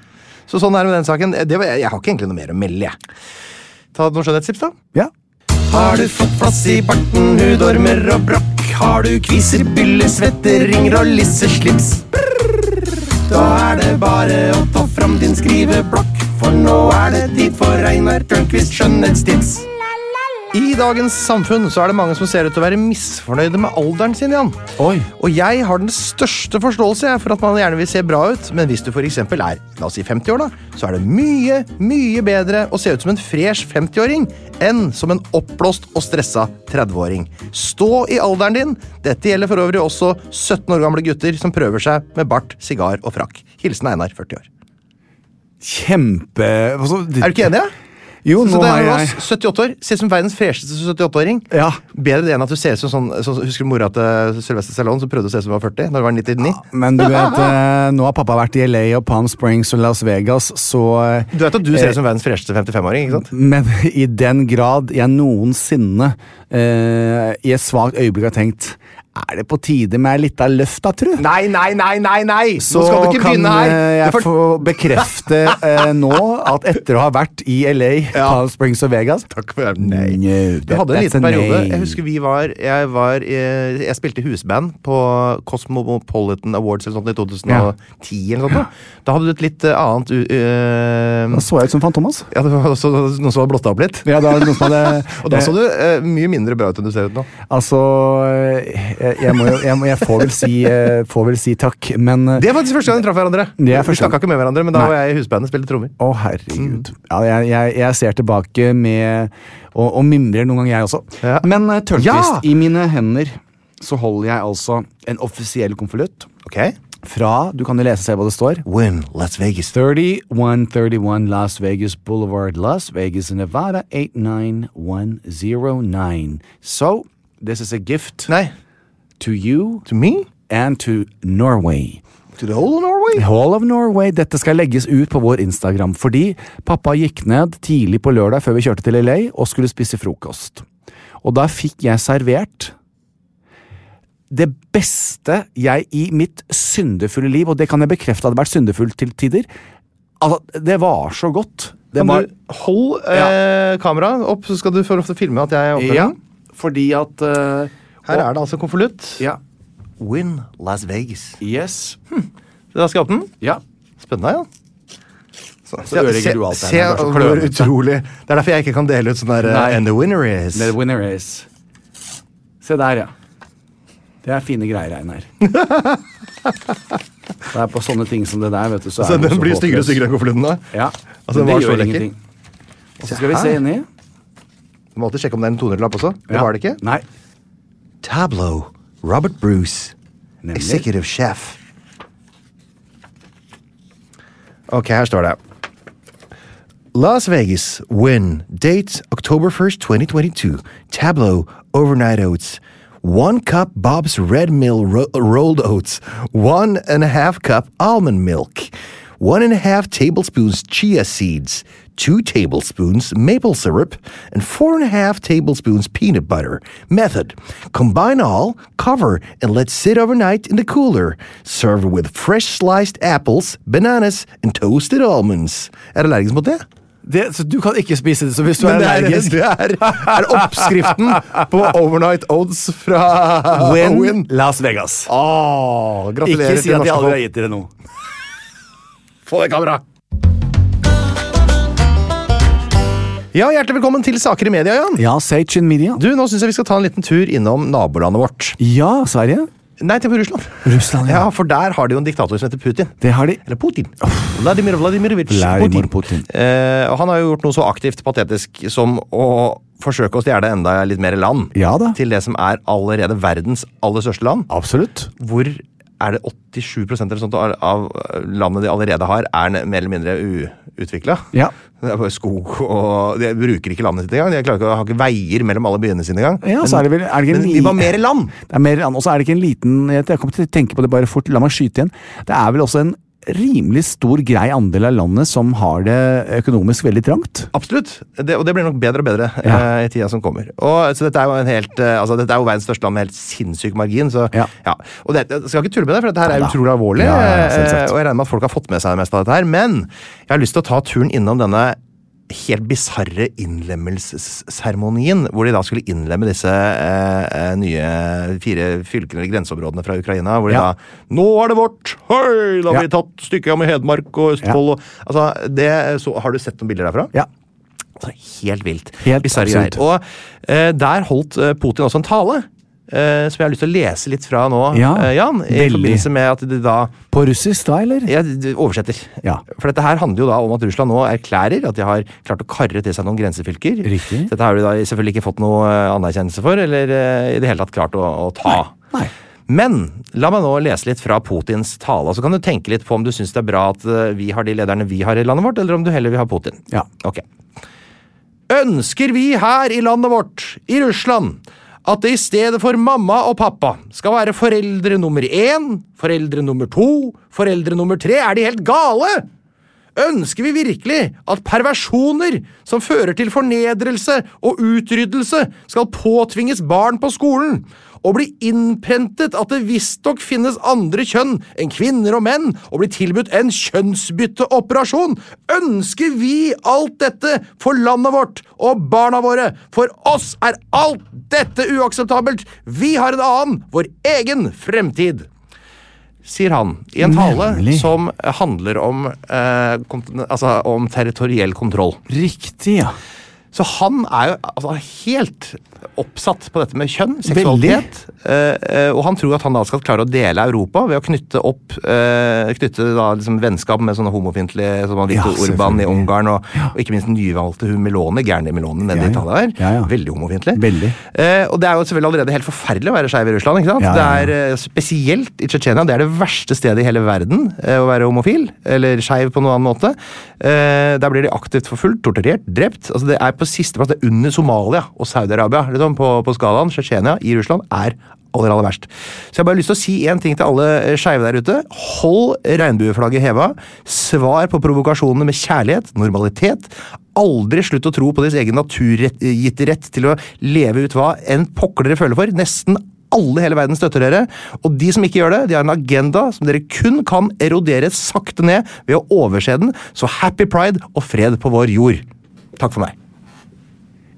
[SPEAKER 3] Så sånn er det med den saken. Det var, jeg har ikke egentlig noe mer å melde, jeg. Ta noen skjønnhetstips, da.
[SPEAKER 2] Ja.
[SPEAKER 3] Har du fått plass i barten, hudormer og brokk? Har du kviser, byller, svette, ringer og lisseslips? Da er det bare å ta fram din skriveblokk, for nå er det tid for Einar Tørnquist skjønnhetstips. I dagens samfunn så er det mange som ser ut til å være misfornøyde med alderen sin, Jan.
[SPEAKER 2] Oi.
[SPEAKER 3] Og jeg har den største forståelse jeg, for at man gjerne vil se bra ut, men hvis du f.eks. er la oss si 50 år, da, så er det mye, mye bedre å se ut som en fresh 50-åring enn som en oppblåst og stressa 30-åring. Stå i alderen din. Dette gjelder for øvrig også 17 år gamle gutter som prøver seg med bart, sigar og frakk. Hilsen Einar, 40 år.
[SPEAKER 2] Kjempe altså,
[SPEAKER 3] Er du ikke enig? Ja?
[SPEAKER 2] Jo,
[SPEAKER 3] Så
[SPEAKER 2] nå har jeg
[SPEAKER 3] oss, 78 år. Ser ut som verdens fresheste 78-åring.
[SPEAKER 2] Ja.
[SPEAKER 3] Bedre det enn at du ser ut som sånn, så Husker du mora til Sylvester Stallone som prøvde å se ut som hun var 40? Når det var 99?
[SPEAKER 2] Men du vet, eh, nå har pappa vært i LA og Palm Springs og Las Vegas, så eh,
[SPEAKER 3] Du vet at du ser ut som verdens fresheste 55-åring? ikke sant?
[SPEAKER 2] Men i den grad jeg noensinne eh, i et svakt øyeblikk har tenkt Er det på tide med ei lita løft, da, tru?
[SPEAKER 3] Nei, nei, nei, nei! nei!
[SPEAKER 2] Så
[SPEAKER 3] Nå skal du ikke
[SPEAKER 2] kan
[SPEAKER 3] her!
[SPEAKER 2] eh, jeg
[SPEAKER 3] for-
[SPEAKER 2] få bekrefte eh, *laughs* nå at etter å ha vært i LA,
[SPEAKER 3] Ja.
[SPEAKER 2] Palm Springs og Vegas
[SPEAKER 3] Takk for det. Nei.
[SPEAKER 2] No,
[SPEAKER 3] Du hadde en liten periode.
[SPEAKER 2] nei.
[SPEAKER 3] Jeg husker vi var Jeg, var, jeg, jeg spilte husband på Cosmopolitan Awards eller sånt i 2010. eller noe sånt. Da hadde du et litt eh, annet u- eh,
[SPEAKER 2] Da så jeg ut som Fantomas.
[SPEAKER 3] Ja, det var også noen som hadde blotta opp litt.
[SPEAKER 2] Ja, da, noen som hadde, *laughs*
[SPEAKER 3] Og da så du uh, mye mindre bra ut enn du ser ut nå.
[SPEAKER 2] Altså eh, jeg, jeg, må jeg, må, jeg får, vel si, eh, får vel si takk, men eh,
[SPEAKER 3] Det er faktisk første gang vi traff hverandre.
[SPEAKER 2] Det er
[SPEAKER 3] vi snakka ikke med hverandre, men da
[SPEAKER 2] Nei.
[SPEAKER 3] var jeg i husbandet og spilte trommer.
[SPEAKER 2] Å, herregud. Ja, jeg, jeg, ser tilbake med Og, og mimrer noen ganger, jeg også.
[SPEAKER 3] Ja.
[SPEAKER 2] Men Tørnquist,
[SPEAKER 3] Ja!
[SPEAKER 2] i mine hender så holder jeg altså en offisiell konvolutt
[SPEAKER 3] Ok?
[SPEAKER 2] Fra Du kan jo lese se hva det står.
[SPEAKER 3] When Las Vegas.
[SPEAKER 2] 3131 Las Vegas Boulevard, Las Vegas, Nevada 89109. So, this is a gift
[SPEAKER 3] Nei,
[SPEAKER 2] to you
[SPEAKER 3] to me?
[SPEAKER 2] and to Norway.
[SPEAKER 3] To the whole of Norway?
[SPEAKER 2] Hall of Norway. Dette skal legges ut på vår Instagram fordi pappa gikk ned tidlig på lørdag før vi kjørte til LA og skulle spise frokost. Og da fikk jeg servert det beste jeg i mitt syndefulle liv, og det kan jeg bekrefte hadde vært syndefullt til tider Altså, det var så godt. Det
[SPEAKER 3] Kan
[SPEAKER 2] var,
[SPEAKER 3] du hold eh, kameraet opp, så skal du få filme at jeg åpner
[SPEAKER 2] ja,
[SPEAKER 3] den?
[SPEAKER 2] fordi at eh,
[SPEAKER 3] Her er det altså konvolutt.
[SPEAKER 2] Ja.
[SPEAKER 3] Win Las Vegas.
[SPEAKER 2] Yes.
[SPEAKER 3] Da skal jeg åpne den.
[SPEAKER 2] Ja.
[SPEAKER 3] Spennende, ja. Så,
[SPEAKER 2] Så ødelegger du alt det her,
[SPEAKER 3] Se
[SPEAKER 2] det er
[SPEAKER 3] hvor utrolig Det er derfor jeg ikke kan dele ut sånn der
[SPEAKER 2] Nei.
[SPEAKER 3] eh, And the winner is.
[SPEAKER 2] The winner is Se der, ja. Det er fine greier, Einar. *laughs* det er på sånne ting som det der, vet du, så
[SPEAKER 3] Så den blir styggere og styggere enn konvolutten da.
[SPEAKER 2] Ja.
[SPEAKER 3] Altså,
[SPEAKER 2] det gjør ingenting. Og så skal vi se inni.
[SPEAKER 3] Du må alltid sjekke om det er en 200-lapp også. Det
[SPEAKER 2] Ja.
[SPEAKER 3] var det ikke.
[SPEAKER 2] Nei.
[SPEAKER 3] Tableau. Robert Bruce.
[SPEAKER 2] Nemlig.
[SPEAKER 3] Executive chef. Ok, her står det. Las Vegas, win. Date October 1st, 2022. Tableau, overnight oats. One cup Bob's Red Mill ro- rolled oats. One and a half cup almond milk. One and a half tablespoons chia seeds. Two tablespoons maple syrup. And four and a half tablespoons peanut butter. Method. Combine all, cover, and let sit overnight in the cooler. Serve with fresh sliced apples, bananas, and toasted almonds. Er allergisk mot det?
[SPEAKER 2] Så du kan ikke spise det, så hvis du er
[SPEAKER 3] Men det er,
[SPEAKER 2] allergisk *laughs*
[SPEAKER 3] det er, er oppskriften på overnight Odds fra
[SPEAKER 2] Win,
[SPEAKER 3] Owen.
[SPEAKER 2] Las Vegas.
[SPEAKER 3] Åh, gratulerer
[SPEAKER 2] Ikke si
[SPEAKER 3] til
[SPEAKER 2] at jeg aldri har gitt dere noe. *laughs*
[SPEAKER 3] Få det kameraet! Ja, Hjertelig velkommen til Saker i media, Jan.
[SPEAKER 2] Ja, Sage in Media.
[SPEAKER 3] Du, Nå syns jeg vi skal ta en liten tur innom nabolandet vårt.
[SPEAKER 2] Ja, Sverige.
[SPEAKER 3] Nei, til Russland.
[SPEAKER 2] Russland,
[SPEAKER 3] Ja, ja. For der har de jo en diktator som heter Putin.
[SPEAKER 2] Det har de.
[SPEAKER 3] Eller Putin. Vladimir Vladimirovitsj
[SPEAKER 2] Vladimir
[SPEAKER 3] Putin.
[SPEAKER 2] Putin.
[SPEAKER 3] Eh, og han har jo gjort noe så aktivt patetisk som å forsøke å stjele enda litt mer land.
[SPEAKER 2] Ja da.
[SPEAKER 3] Til det som er allerede verdens aller største land.
[SPEAKER 2] Absolutt.
[SPEAKER 3] Hvor er det 87% eller sånt av landet de allerede har, er mer eller mindre uutvikla.
[SPEAKER 2] Ja.
[SPEAKER 3] Det er bare skog, og de bruker ikke landet sitt engang. De klarer ikke å ha veier mellom alle byene sine engang.
[SPEAKER 2] Ja, så er det vel- er
[SPEAKER 3] men de var mer land!
[SPEAKER 2] Det er mer, og så er det ikke en liten Jeg kommer til å tenke på det bare fort, la meg skyte igjen. Det er vel også en rimelig stor, grei andel av landet som har det økonomisk veldig trangt.
[SPEAKER 3] Absolutt. Det, og det blir nok bedre og bedre
[SPEAKER 2] Ja.
[SPEAKER 3] eh, i tida som kommer. Og, så dette er jo en helt, eh, altså dette er jo verdens største land med helt sinnssyk margin. Så,
[SPEAKER 2] Ja.
[SPEAKER 3] Og det, jeg skal ikke tulle med det, for dette her er utrolig alvorlig.
[SPEAKER 2] Ja, ja, ja,
[SPEAKER 3] eh, og jeg regner med at folk har fått med seg det meste av dette her. Men jeg har lyst til å ta turen innom denne helt bisarre innlemmelsesseremonien, hvor de da skulle innlemme disse eh, eh, nye fire fylkene eller grenseområdene fra Ukraina. Hvor de
[SPEAKER 2] Ja.
[SPEAKER 3] da Nå er det vårt! Hei! Da har
[SPEAKER 2] Ja.
[SPEAKER 3] vi tatt stykket med Hedmark og Østfold. Og, altså, det, så, har du sett noen bilder derfra?
[SPEAKER 2] Ja.
[SPEAKER 3] Altså, helt vilt.
[SPEAKER 2] Helt
[SPEAKER 3] Bisarre greier. Og eh, der holdt eh, Putin også en tale. Eh, som jeg har lyst til å lese litt fra nå,
[SPEAKER 2] Ja,
[SPEAKER 3] uh, Jan. I
[SPEAKER 2] veldig.
[SPEAKER 3] forbindelse med at det da
[SPEAKER 2] På russisk da, eller?
[SPEAKER 3] Jeg oversetter.
[SPEAKER 2] Ja.
[SPEAKER 3] For dette her handler jo da om at Russland nå erklærer at de har klart å karre til seg noen grensefylker.
[SPEAKER 2] Riktig.
[SPEAKER 3] Dette har de da selvfølgelig ikke fått noe eh, anerkjennelse for, eller uh, i det hele tatt klart å, å ta.
[SPEAKER 2] Nei. Nei.
[SPEAKER 3] Men la meg nå lese litt fra Putins tale, så kan du tenke litt på om du syns det er bra at vi har de lederne vi har i landet vårt, eller om du heller vil ha Putin.
[SPEAKER 2] Ja.
[SPEAKER 3] Ok. Ønsker vi her i landet vårt, i Russland, at det i stedet for mamma og pappa skal være foreldre nummer én, foreldre nummer to, foreldre nummer tre? Er de helt gale? Ønsker vi virkelig at perversjoner som fører til fornedrelse og utryddelse, skal påtvinges barn på skolen? Og bli innprentet at det visstnok finnes andre kjønn enn kvinner og menn, og bli tilbudt en kjønnsbytteoperasjon? Ønsker vi alt dette for landet vårt og barna våre? For oss er alt dette uakseptabelt! Vi har en annen, vår egen fremtid sier han i en tale
[SPEAKER 2] Nemlig.
[SPEAKER 3] som handler om, eh, altså, om territoriell kontroll.
[SPEAKER 2] Riktig, ja.
[SPEAKER 3] Så han er jo altså, helt oppsatt på dette med kjønn, seksualitet. Eh, og han tror at han da skal klare å dele Europa ved å knytte opp uh, Knytte da liksom vennskap med sånne homofiendtlige som
[SPEAKER 2] Ja,
[SPEAKER 3] Viktor Orban i. Ungarn, og, og ikke minst nyvalgte hun Meloni, gærne Meloni nede
[SPEAKER 2] Ja,
[SPEAKER 3] i
[SPEAKER 2] ja.
[SPEAKER 3] Italia.
[SPEAKER 2] Ja, ja.
[SPEAKER 3] Veldig homofiendtlig. Eh, og det er jo selvfølgelig allerede helt forferdelig å være skeiv i Russland. ikke sant?
[SPEAKER 2] Ja, ja, ja.
[SPEAKER 3] Det er Spesielt i Tsjetsjenia. Det er det verste stedet i hele verden å være homofil. Eller skeiv på noen annen måte. Der blir de aktivt forfulgt, torturert, drept. Altså Det er på sisteplass. Det er under Somalia og Saudi-Arabia liksom, på, på skalaen. Tsjetsjenia i Russland er aller, aller verst. Så jeg har bare lyst til å si én ting til alle eh, skeive der ute. Hold regnbueflagget heva. Svar på provokasjonene med kjærlighet, normalitet. Aldri slutt å tro på deres egen naturgitte rett til å leve ut hva en pokker dere føler for. Nesten alle hele verden støtter dere. Og de som ikke gjør det, de har en agenda som dere kun kan erodere sakte ned ved å overse den. Så happy pride og fred på vår jord. Takk for meg.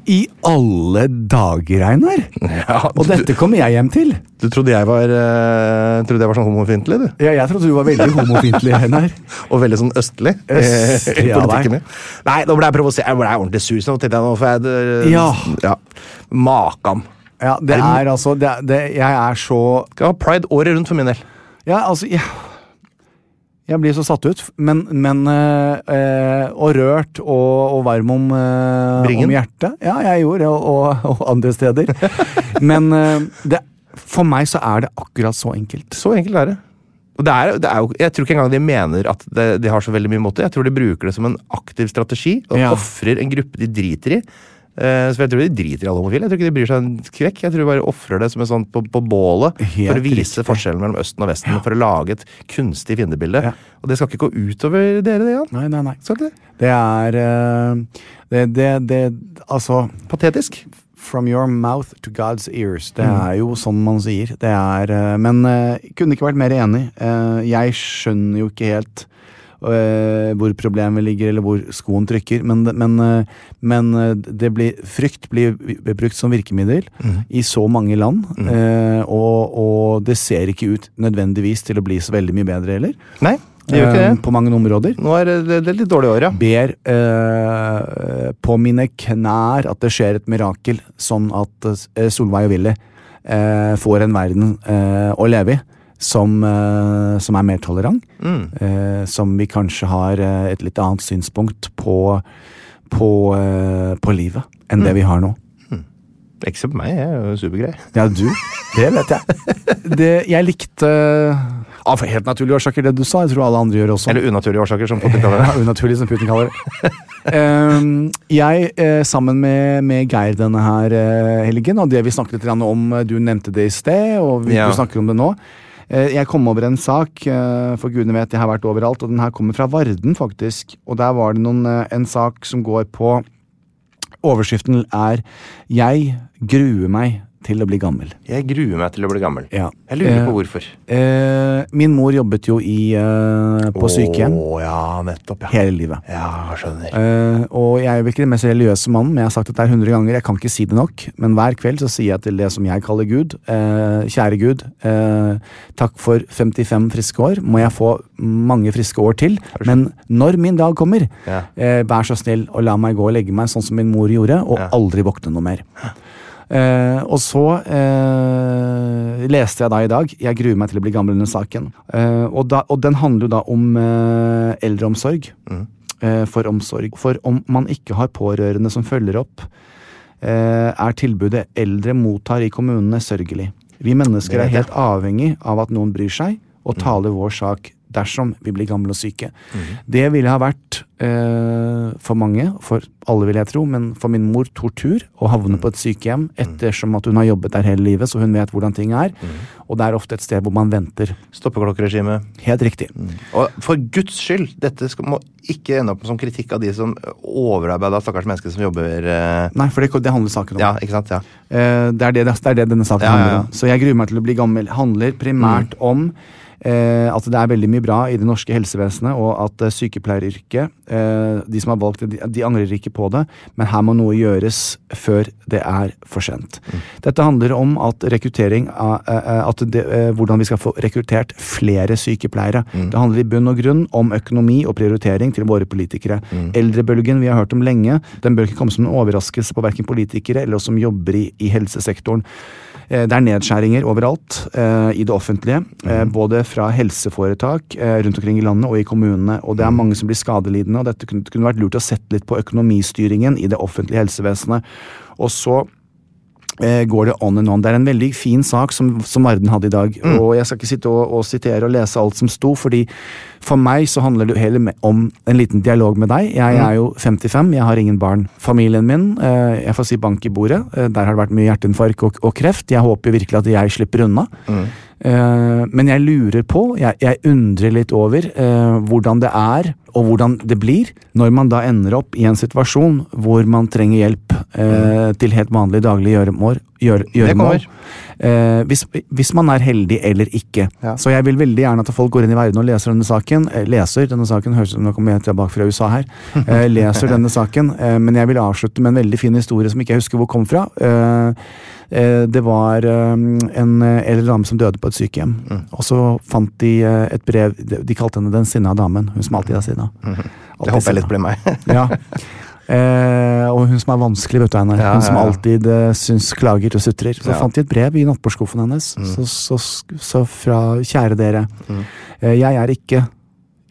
[SPEAKER 2] I alle dager, Einar!
[SPEAKER 3] Ja,
[SPEAKER 2] Og dette kommer jeg hjem til.
[SPEAKER 3] Du trodde jeg var, uh, trodde jeg var sånn homofiendtlig, du?
[SPEAKER 2] Ja, jeg trodde du var veldig homofiendtlig, Einar. *laughs*
[SPEAKER 3] Og veldig sånn østlig
[SPEAKER 2] Øst,
[SPEAKER 3] eh, i
[SPEAKER 2] ja,
[SPEAKER 3] politikken min. Nei, nå ble jeg provosert. Jeg ble ordentlig sur. Nå tenkte jeg nå får jeg uh,
[SPEAKER 2] Ja.
[SPEAKER 3] ja. Makan.
[SPEAKER 2] Ja, det er altså det, det, Jeg er så
[SPEAKER 3] Skal ha pride året rundt for min del.
[SPEAKER 2] Ja, altså Jeg, jeg blir så satt ut, men, men eh, eh, Og rørt og, og varm om, eh, om hjertet. Ja, jeg gjorde og, og, og andre steder. *laughs* men eh, det For meg så er det akkurat så enkelt.
[SPEAKER 3] Så enkelt er det. Og det er, det er jo, jeg tror ikke engang de mener at det, de har så veldig mye mot det. Jeg tror de bruker det som en aktiv strategi og
[SPEAKER 2] Ja.
[SPEAKER 3] ofrer en gruppe de driter i. Eh, så jeg tror de driter i alle homofile. Jeg tror ikke de bryr seg en kvekk. Jeg tror de bare ofrer det som en sånn på, på bålet
[SPEAKER 2] Helt
[SPEAKER 3] for å vise
[SPEAKER 2] riktig.
[SPEAKER 3] forskjellen mellom Østen og Vesten. For å lage et kunstig fiendebilde.
[SPEAKER 2] Ja.
[SPEAKER 3] Og det skal ikke gå utover dere, det, Jan.
[SPEAKER 2] Nei, nei, nei.
[SPEAKER 3] Skal det?
[SPEAKER 2] Det er eh, det, det, det Altså
[SPEAKER 3] Patetisk.
[SPEAKER 2] From your mouth to God's ears. Det er jo sånn man sier. Det er eh, Men kunne ikke vært mer enig. Jeg skjønner jo ikke helt hvor problemet ligger, eller hvor skoen trykker. Men, men, eh, men eh, det blir, frykt blir brukt som virkemiddel i så mange land. Mm. og, og det ser ikke ut nødvendigvis til å bli så veldig mye bedre heller.
[SPEAKER 3] Nei, det gjør ikke
[SPEAKER 2] Eh,
[SPEAKER 3] det.
[SPEAKER 2] På mange områder
[SPEAKER 3] Nå er det, det er litt dårlig år, ja.
[SPEAKER 2] ber eh, på mine knær at det skjer et mirakel, sånn at eh, Solveig og Willy eh, får en verden eh, å leve i som, eh, som er mer tolerant.
[SPEAKER 3] Mm.
[SPEAKER 2] Eh, som vi kanskje har eh, et litt annet synspunkt på, på, på livet enn
[SPEAKER 3] Mm.
[SPEAKER 2] det vi har nå.
[SPEAKER 3] Ikke se på meg, jeg er jo supergrei.
[SPEAKER 2] Ja, du. Det vet jeg. *laughs* Det, jeg likte Av helt naturlige årsaker, det du sa. Jeg tror alle andre gjør også.
[SPEAKER 3] Eller unaturlige årsaker, som Putin kaller det. *laughs*
[SPEAKER 2] Ja, unaturlig, som Putin kaller det. um, jeg, sammen med, med Geir denne her helgen, og det vi snakket litt om Du nevnte det i sted, og vi,
[SPEAKER 3] Ja.
[SPEAKER 2] du snakker om det nå. Eh, jeg kom over en sak, eh, for gudene vet jeg har vært overalt, og den her kommer fra Varden, faktisk. Og der var det noen, eh, en sak som går på Overskriften er 'Jeg gruer meg til å bli gammel'.
[SPEAKER 3] Jeg gruer meg til å bli gammel.
[SPEAKER 2] Ja.
[SPEAKER 3] Jeg lurer
[SPEAKER 2] Eh,
[SPEAKER 3] på hvorfor.
[SPEAKER 2] Eh, min mor jobbet jo i, eh, på sykehjem
[SPEAKER 3] Å ja, nettopp, ja.
[SPEAKER 2] hele livet.
[SPEAKER 3] Ja, skjønner.
[SPEAKER 2] Eh, og jeg er jo ikke den mest religiøse mannen, men jeg har sagt dette hundre 100 ganger. Jeg kan ikke si det nok, men hver kveld så sier jeg til det som jeg kaller Gud, eh, kjære Gud, eh, takk for 55 friske år. Må jeg få mange friske år til. Men når min dag kommer, eh, vær så snill og la meg gå og legge meg sånn som min mor gjorde, og aldri våkne noe mer. Eh, og så eh, leste jeg da i dag Jeg gruer meg til å bli gammel under saken. Eh, og, da, og den handler jo da om eh, eldreomsorg. Eh, for omsorg. For om man ikke har pårørende som følger opp, eh, er tilbudet eldre mottar i kommunene sørgelig. Vi mennesker er helt avhengig av at noen bryr seg og taler vår sak dersom vi blir gamle og syke. Det ville ha vært eh, for mange, for alle vil jeg tro, men for min mor tortur å havne på et sykehjem ettersom at hun har jobbet der hele livet, så hun vet hvordan ting er. Og det er ofte et sted hvor man venter.
[SPEAKER 3] Stoppeklokkeregime.
[SPEAKER 2] Helt riktig.
[SPEAKER 3] Og for guds skyld, dette skal, må ikke ende opp som kritikk av de som overarbeida stakkars mennesker som jobber eh,
[SPEAKER 2] Nei, for det, det handler saken om.
[SPEAKER 3] Ja, ikke sant? Ja.
[SPEAKER 2] Eh, det, er det, det er det denne saken
[SPEAKER 3] Ja, ja,
[SPEAKER 2] handler om. Så jeg gruer meg til å bli gammel. Handler primært om at det er veldig mye bra i det norske helsevesenet, og at eh, sykepleieryrket eh, De som har valgt det, de, angrer ikke på det, men her må noe gjøres før det er for sent. Dette handler om at rekruttering eh, at det, eh, Hvordan vi skal få rekruttert flere sykepleiere. Det handler i bunn og grunn om økonomi og prioritering til våre politikere. Eldrebølgen vi har hørt om lenge, den bør ikke komme som en overraskelse på verken politikere eller oss som jobber i, i helsesektoren. Eh, Det er nedskjæringer overalt eh, i det offentlige. eh, Både fra helseforetak rundt omkring i landet og i kommunene. Og det er mange som blir skadelidende, og dette kunne, vært lurt å sette litt på økonomistyringen i det offentlige helsevesenet. Og så går det on and on. Det er en veldig fin sak som, som Varden hadde i dag. Og jeg skal ikke sitte og, og sitere og lese alt som sto, fordi for meg så handler det heller om en liten dialog med deg. Jeg er jo 55, jeg har ingen barn. Familien min, eh, jeg får si bank i bordet. Eh, der har det vært mye hjerteinfarkt og, og kreft. Jeg håper virkelig at jeg slipper unna. Mm. men jeg lurer på, jeg, jeg undrer litt over eh, hvordan det er, og hvordan det blir, når man da ender opp i en situasjon hvor man trenger hjelp eh, til helt vanlig daglig gjøremål. Gjør, mål. Eh, hvis, hvis man er heldig eller ikke.
[SPEAKER 3] Ja.
[SPEAKER 2] Så jeg vil veldig gjerne at folk går inn i verden og leser denne saken. Eh, leser denne saken, høres ut som nå kommer jeg tilbake fra USA her. Eh, leser denne saken, eh, men jeg vil avslutte med en veldig fin historie som ikke jeg husker hvor kom fra. Eh, eh, det var en eldre dame som døde på et sykehjem. Og så fant de et brev De kalte henne Den sinna damen. Hun som alltid er sinna.
[SPEAKER 3] Det håper jeg litt blir meg.
[SPEAKER 2] Ja. *laughs* Eh, og hun som er vanskelig, vet du, Einar.
[SPEAKER 3] Ja,
[SPEAKER 2] hun som alltid eh, syns klager og sutrer. Så fant de et brev i nattbordskuffen hennes. Så, så, så fra Kjære dere. Eh, jeg er ikke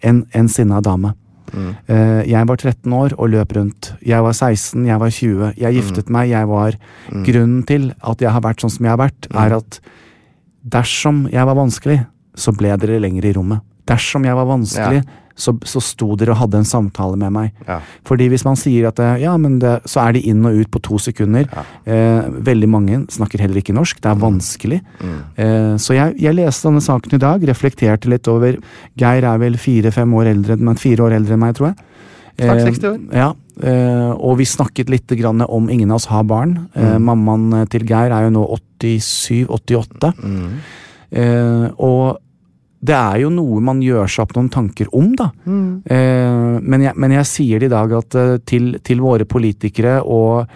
[SPEAKER 2] en, en sinna dame. Eh, jeg var 13 år og løp rundt. Jeg var 16, jeg var 20. Jeg giftet meg, jeg var Grunnen til at jeg har vært sånn som jeg har vært, er at Dersom jeg var vanskelig, så ble dere lenger i rommet. Dersom jeg var vanskelig, så, så sto dere og hadde en samtale med meg.
[SPEAKER 3] Ja.
[SPEAKER 2] Fordi hvis man sier at ja, men det, så er de inn og ut på to sekunder. Eh, veldig mange snakker heller ikke norsk. Det er vanskelig. Eh, så jeg, jeg leste denne saken i dag, reflekterte litt over Geir er vel fire-fem år eldre, men fire år eldre enn meg, tror jeg.
[SPEAKER 3] Snart
[SPEAKER 2] Eh,
[SPEAKER 3] 60 år.
[SPEAKER 2] Ja, eh, og vi snakket litt grann om ingen av oss har barn. Eh, mammaen til Geir er jo nå 87-88. Eh, og det er jo noe man gjør seg opp noen tanker om, da. Eh, men, jeg, men jeg sier det i dag at eh, til, til våre politikere og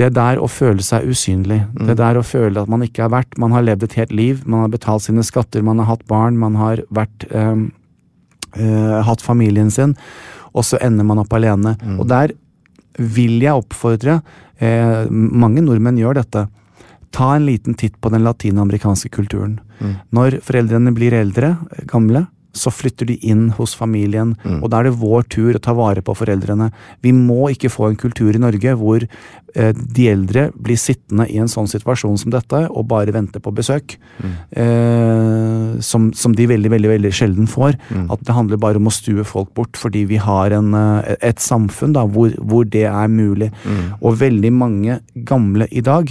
[SPEAKER 2] det der å føle seg usynlig, det der å føle at man ikke er verdt Man har levd et helt liv, man har betalt sine skatter, man har hatt barn, man har vært eh, eh, hatt familien sin, og så ender man opp alene. Og der vil jeg oppfordre eh, Mange nordmenn gjør dette. Ta en liten titt på den latinamerikanske kulturen. Når foreldrene blir eldre, gamle, så flytter de inn hos familien, og da er det vår tur å ta vare på foreldrene. Vi må ikke få en kultur i Norge hvor eh, de eldre blir sittende i en sånn situasjon som dette og bare venter på besøk. Eh, som, som de veldig, veldig veldig sjelden får. At det handler bare om å stue folk bort fordi vi har en, eh, et samfunn da, hvor, hvor det er mulig. Og veldig mange gamle i dag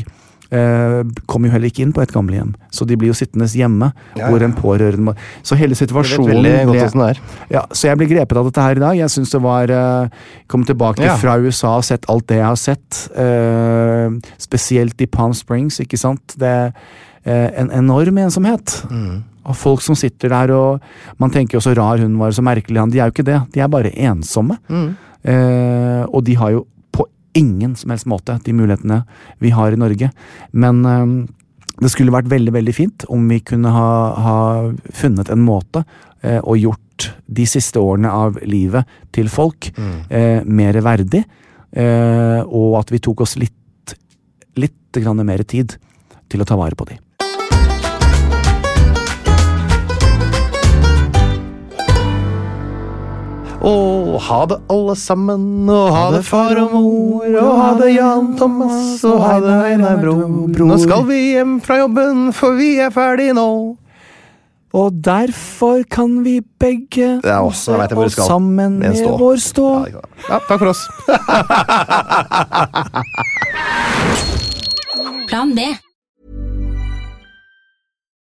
[SPEAKER 2] eh, kommer jo heller ikke inn på et gamlehjem. Så de blir jo sittende hjemme. hvor en pårørende må Så hele situasjonen
[SPEAKER 3] godt
[SPEAKER 2] ble-
[SPEAKER 3] er.
[SPEAKER 2] ja, så jeg ble grepet av dette her i dag. Jeg syns det var eh, Kom tilbake
[SPEAKER 3] Ja.
[SPEAKER 2] fra USA og sett alt det jeg har sett. eh, spesielt i Palm Springs, ikke sant. Det er eh, en enorm ensomhet. og folk som sitter der og Man tenker jo så rar hun var, så merkelig han. De er jo ikke det. De er bare ensomme. Eh, og de har jo ingen som helst måte de mulighetene vi har i Norge. Men eh, det skulle vært veldig veldig fint om vi kunne ha, ha funnet en måte eh, og gjort de siste årene av livet til folk eh, mer verdig. Eh, og at vi tok oss litt, litt grann mer tid til å ta vare på de.
[SPEAKER 3] Å, ha det alle sammen, og ha det far og mor, og ha det Jan Thomas, og ha det Einar Bror. Nå skal vi hjem fra jobben, for vi er ferdig nå.
[SPEAKER 2] Og derfor kan vi begge
[SPEAKER 3] Det er også, jeg vet hvor skal.
[SPEAKER 2] sammen
[SPEAKER 3] Med stå.
[SPEAKER 2] vår stå.
[SPEAKER 3] Ja, ja, takk for oss. *laughs*
[SPEAKER 5] Plan B.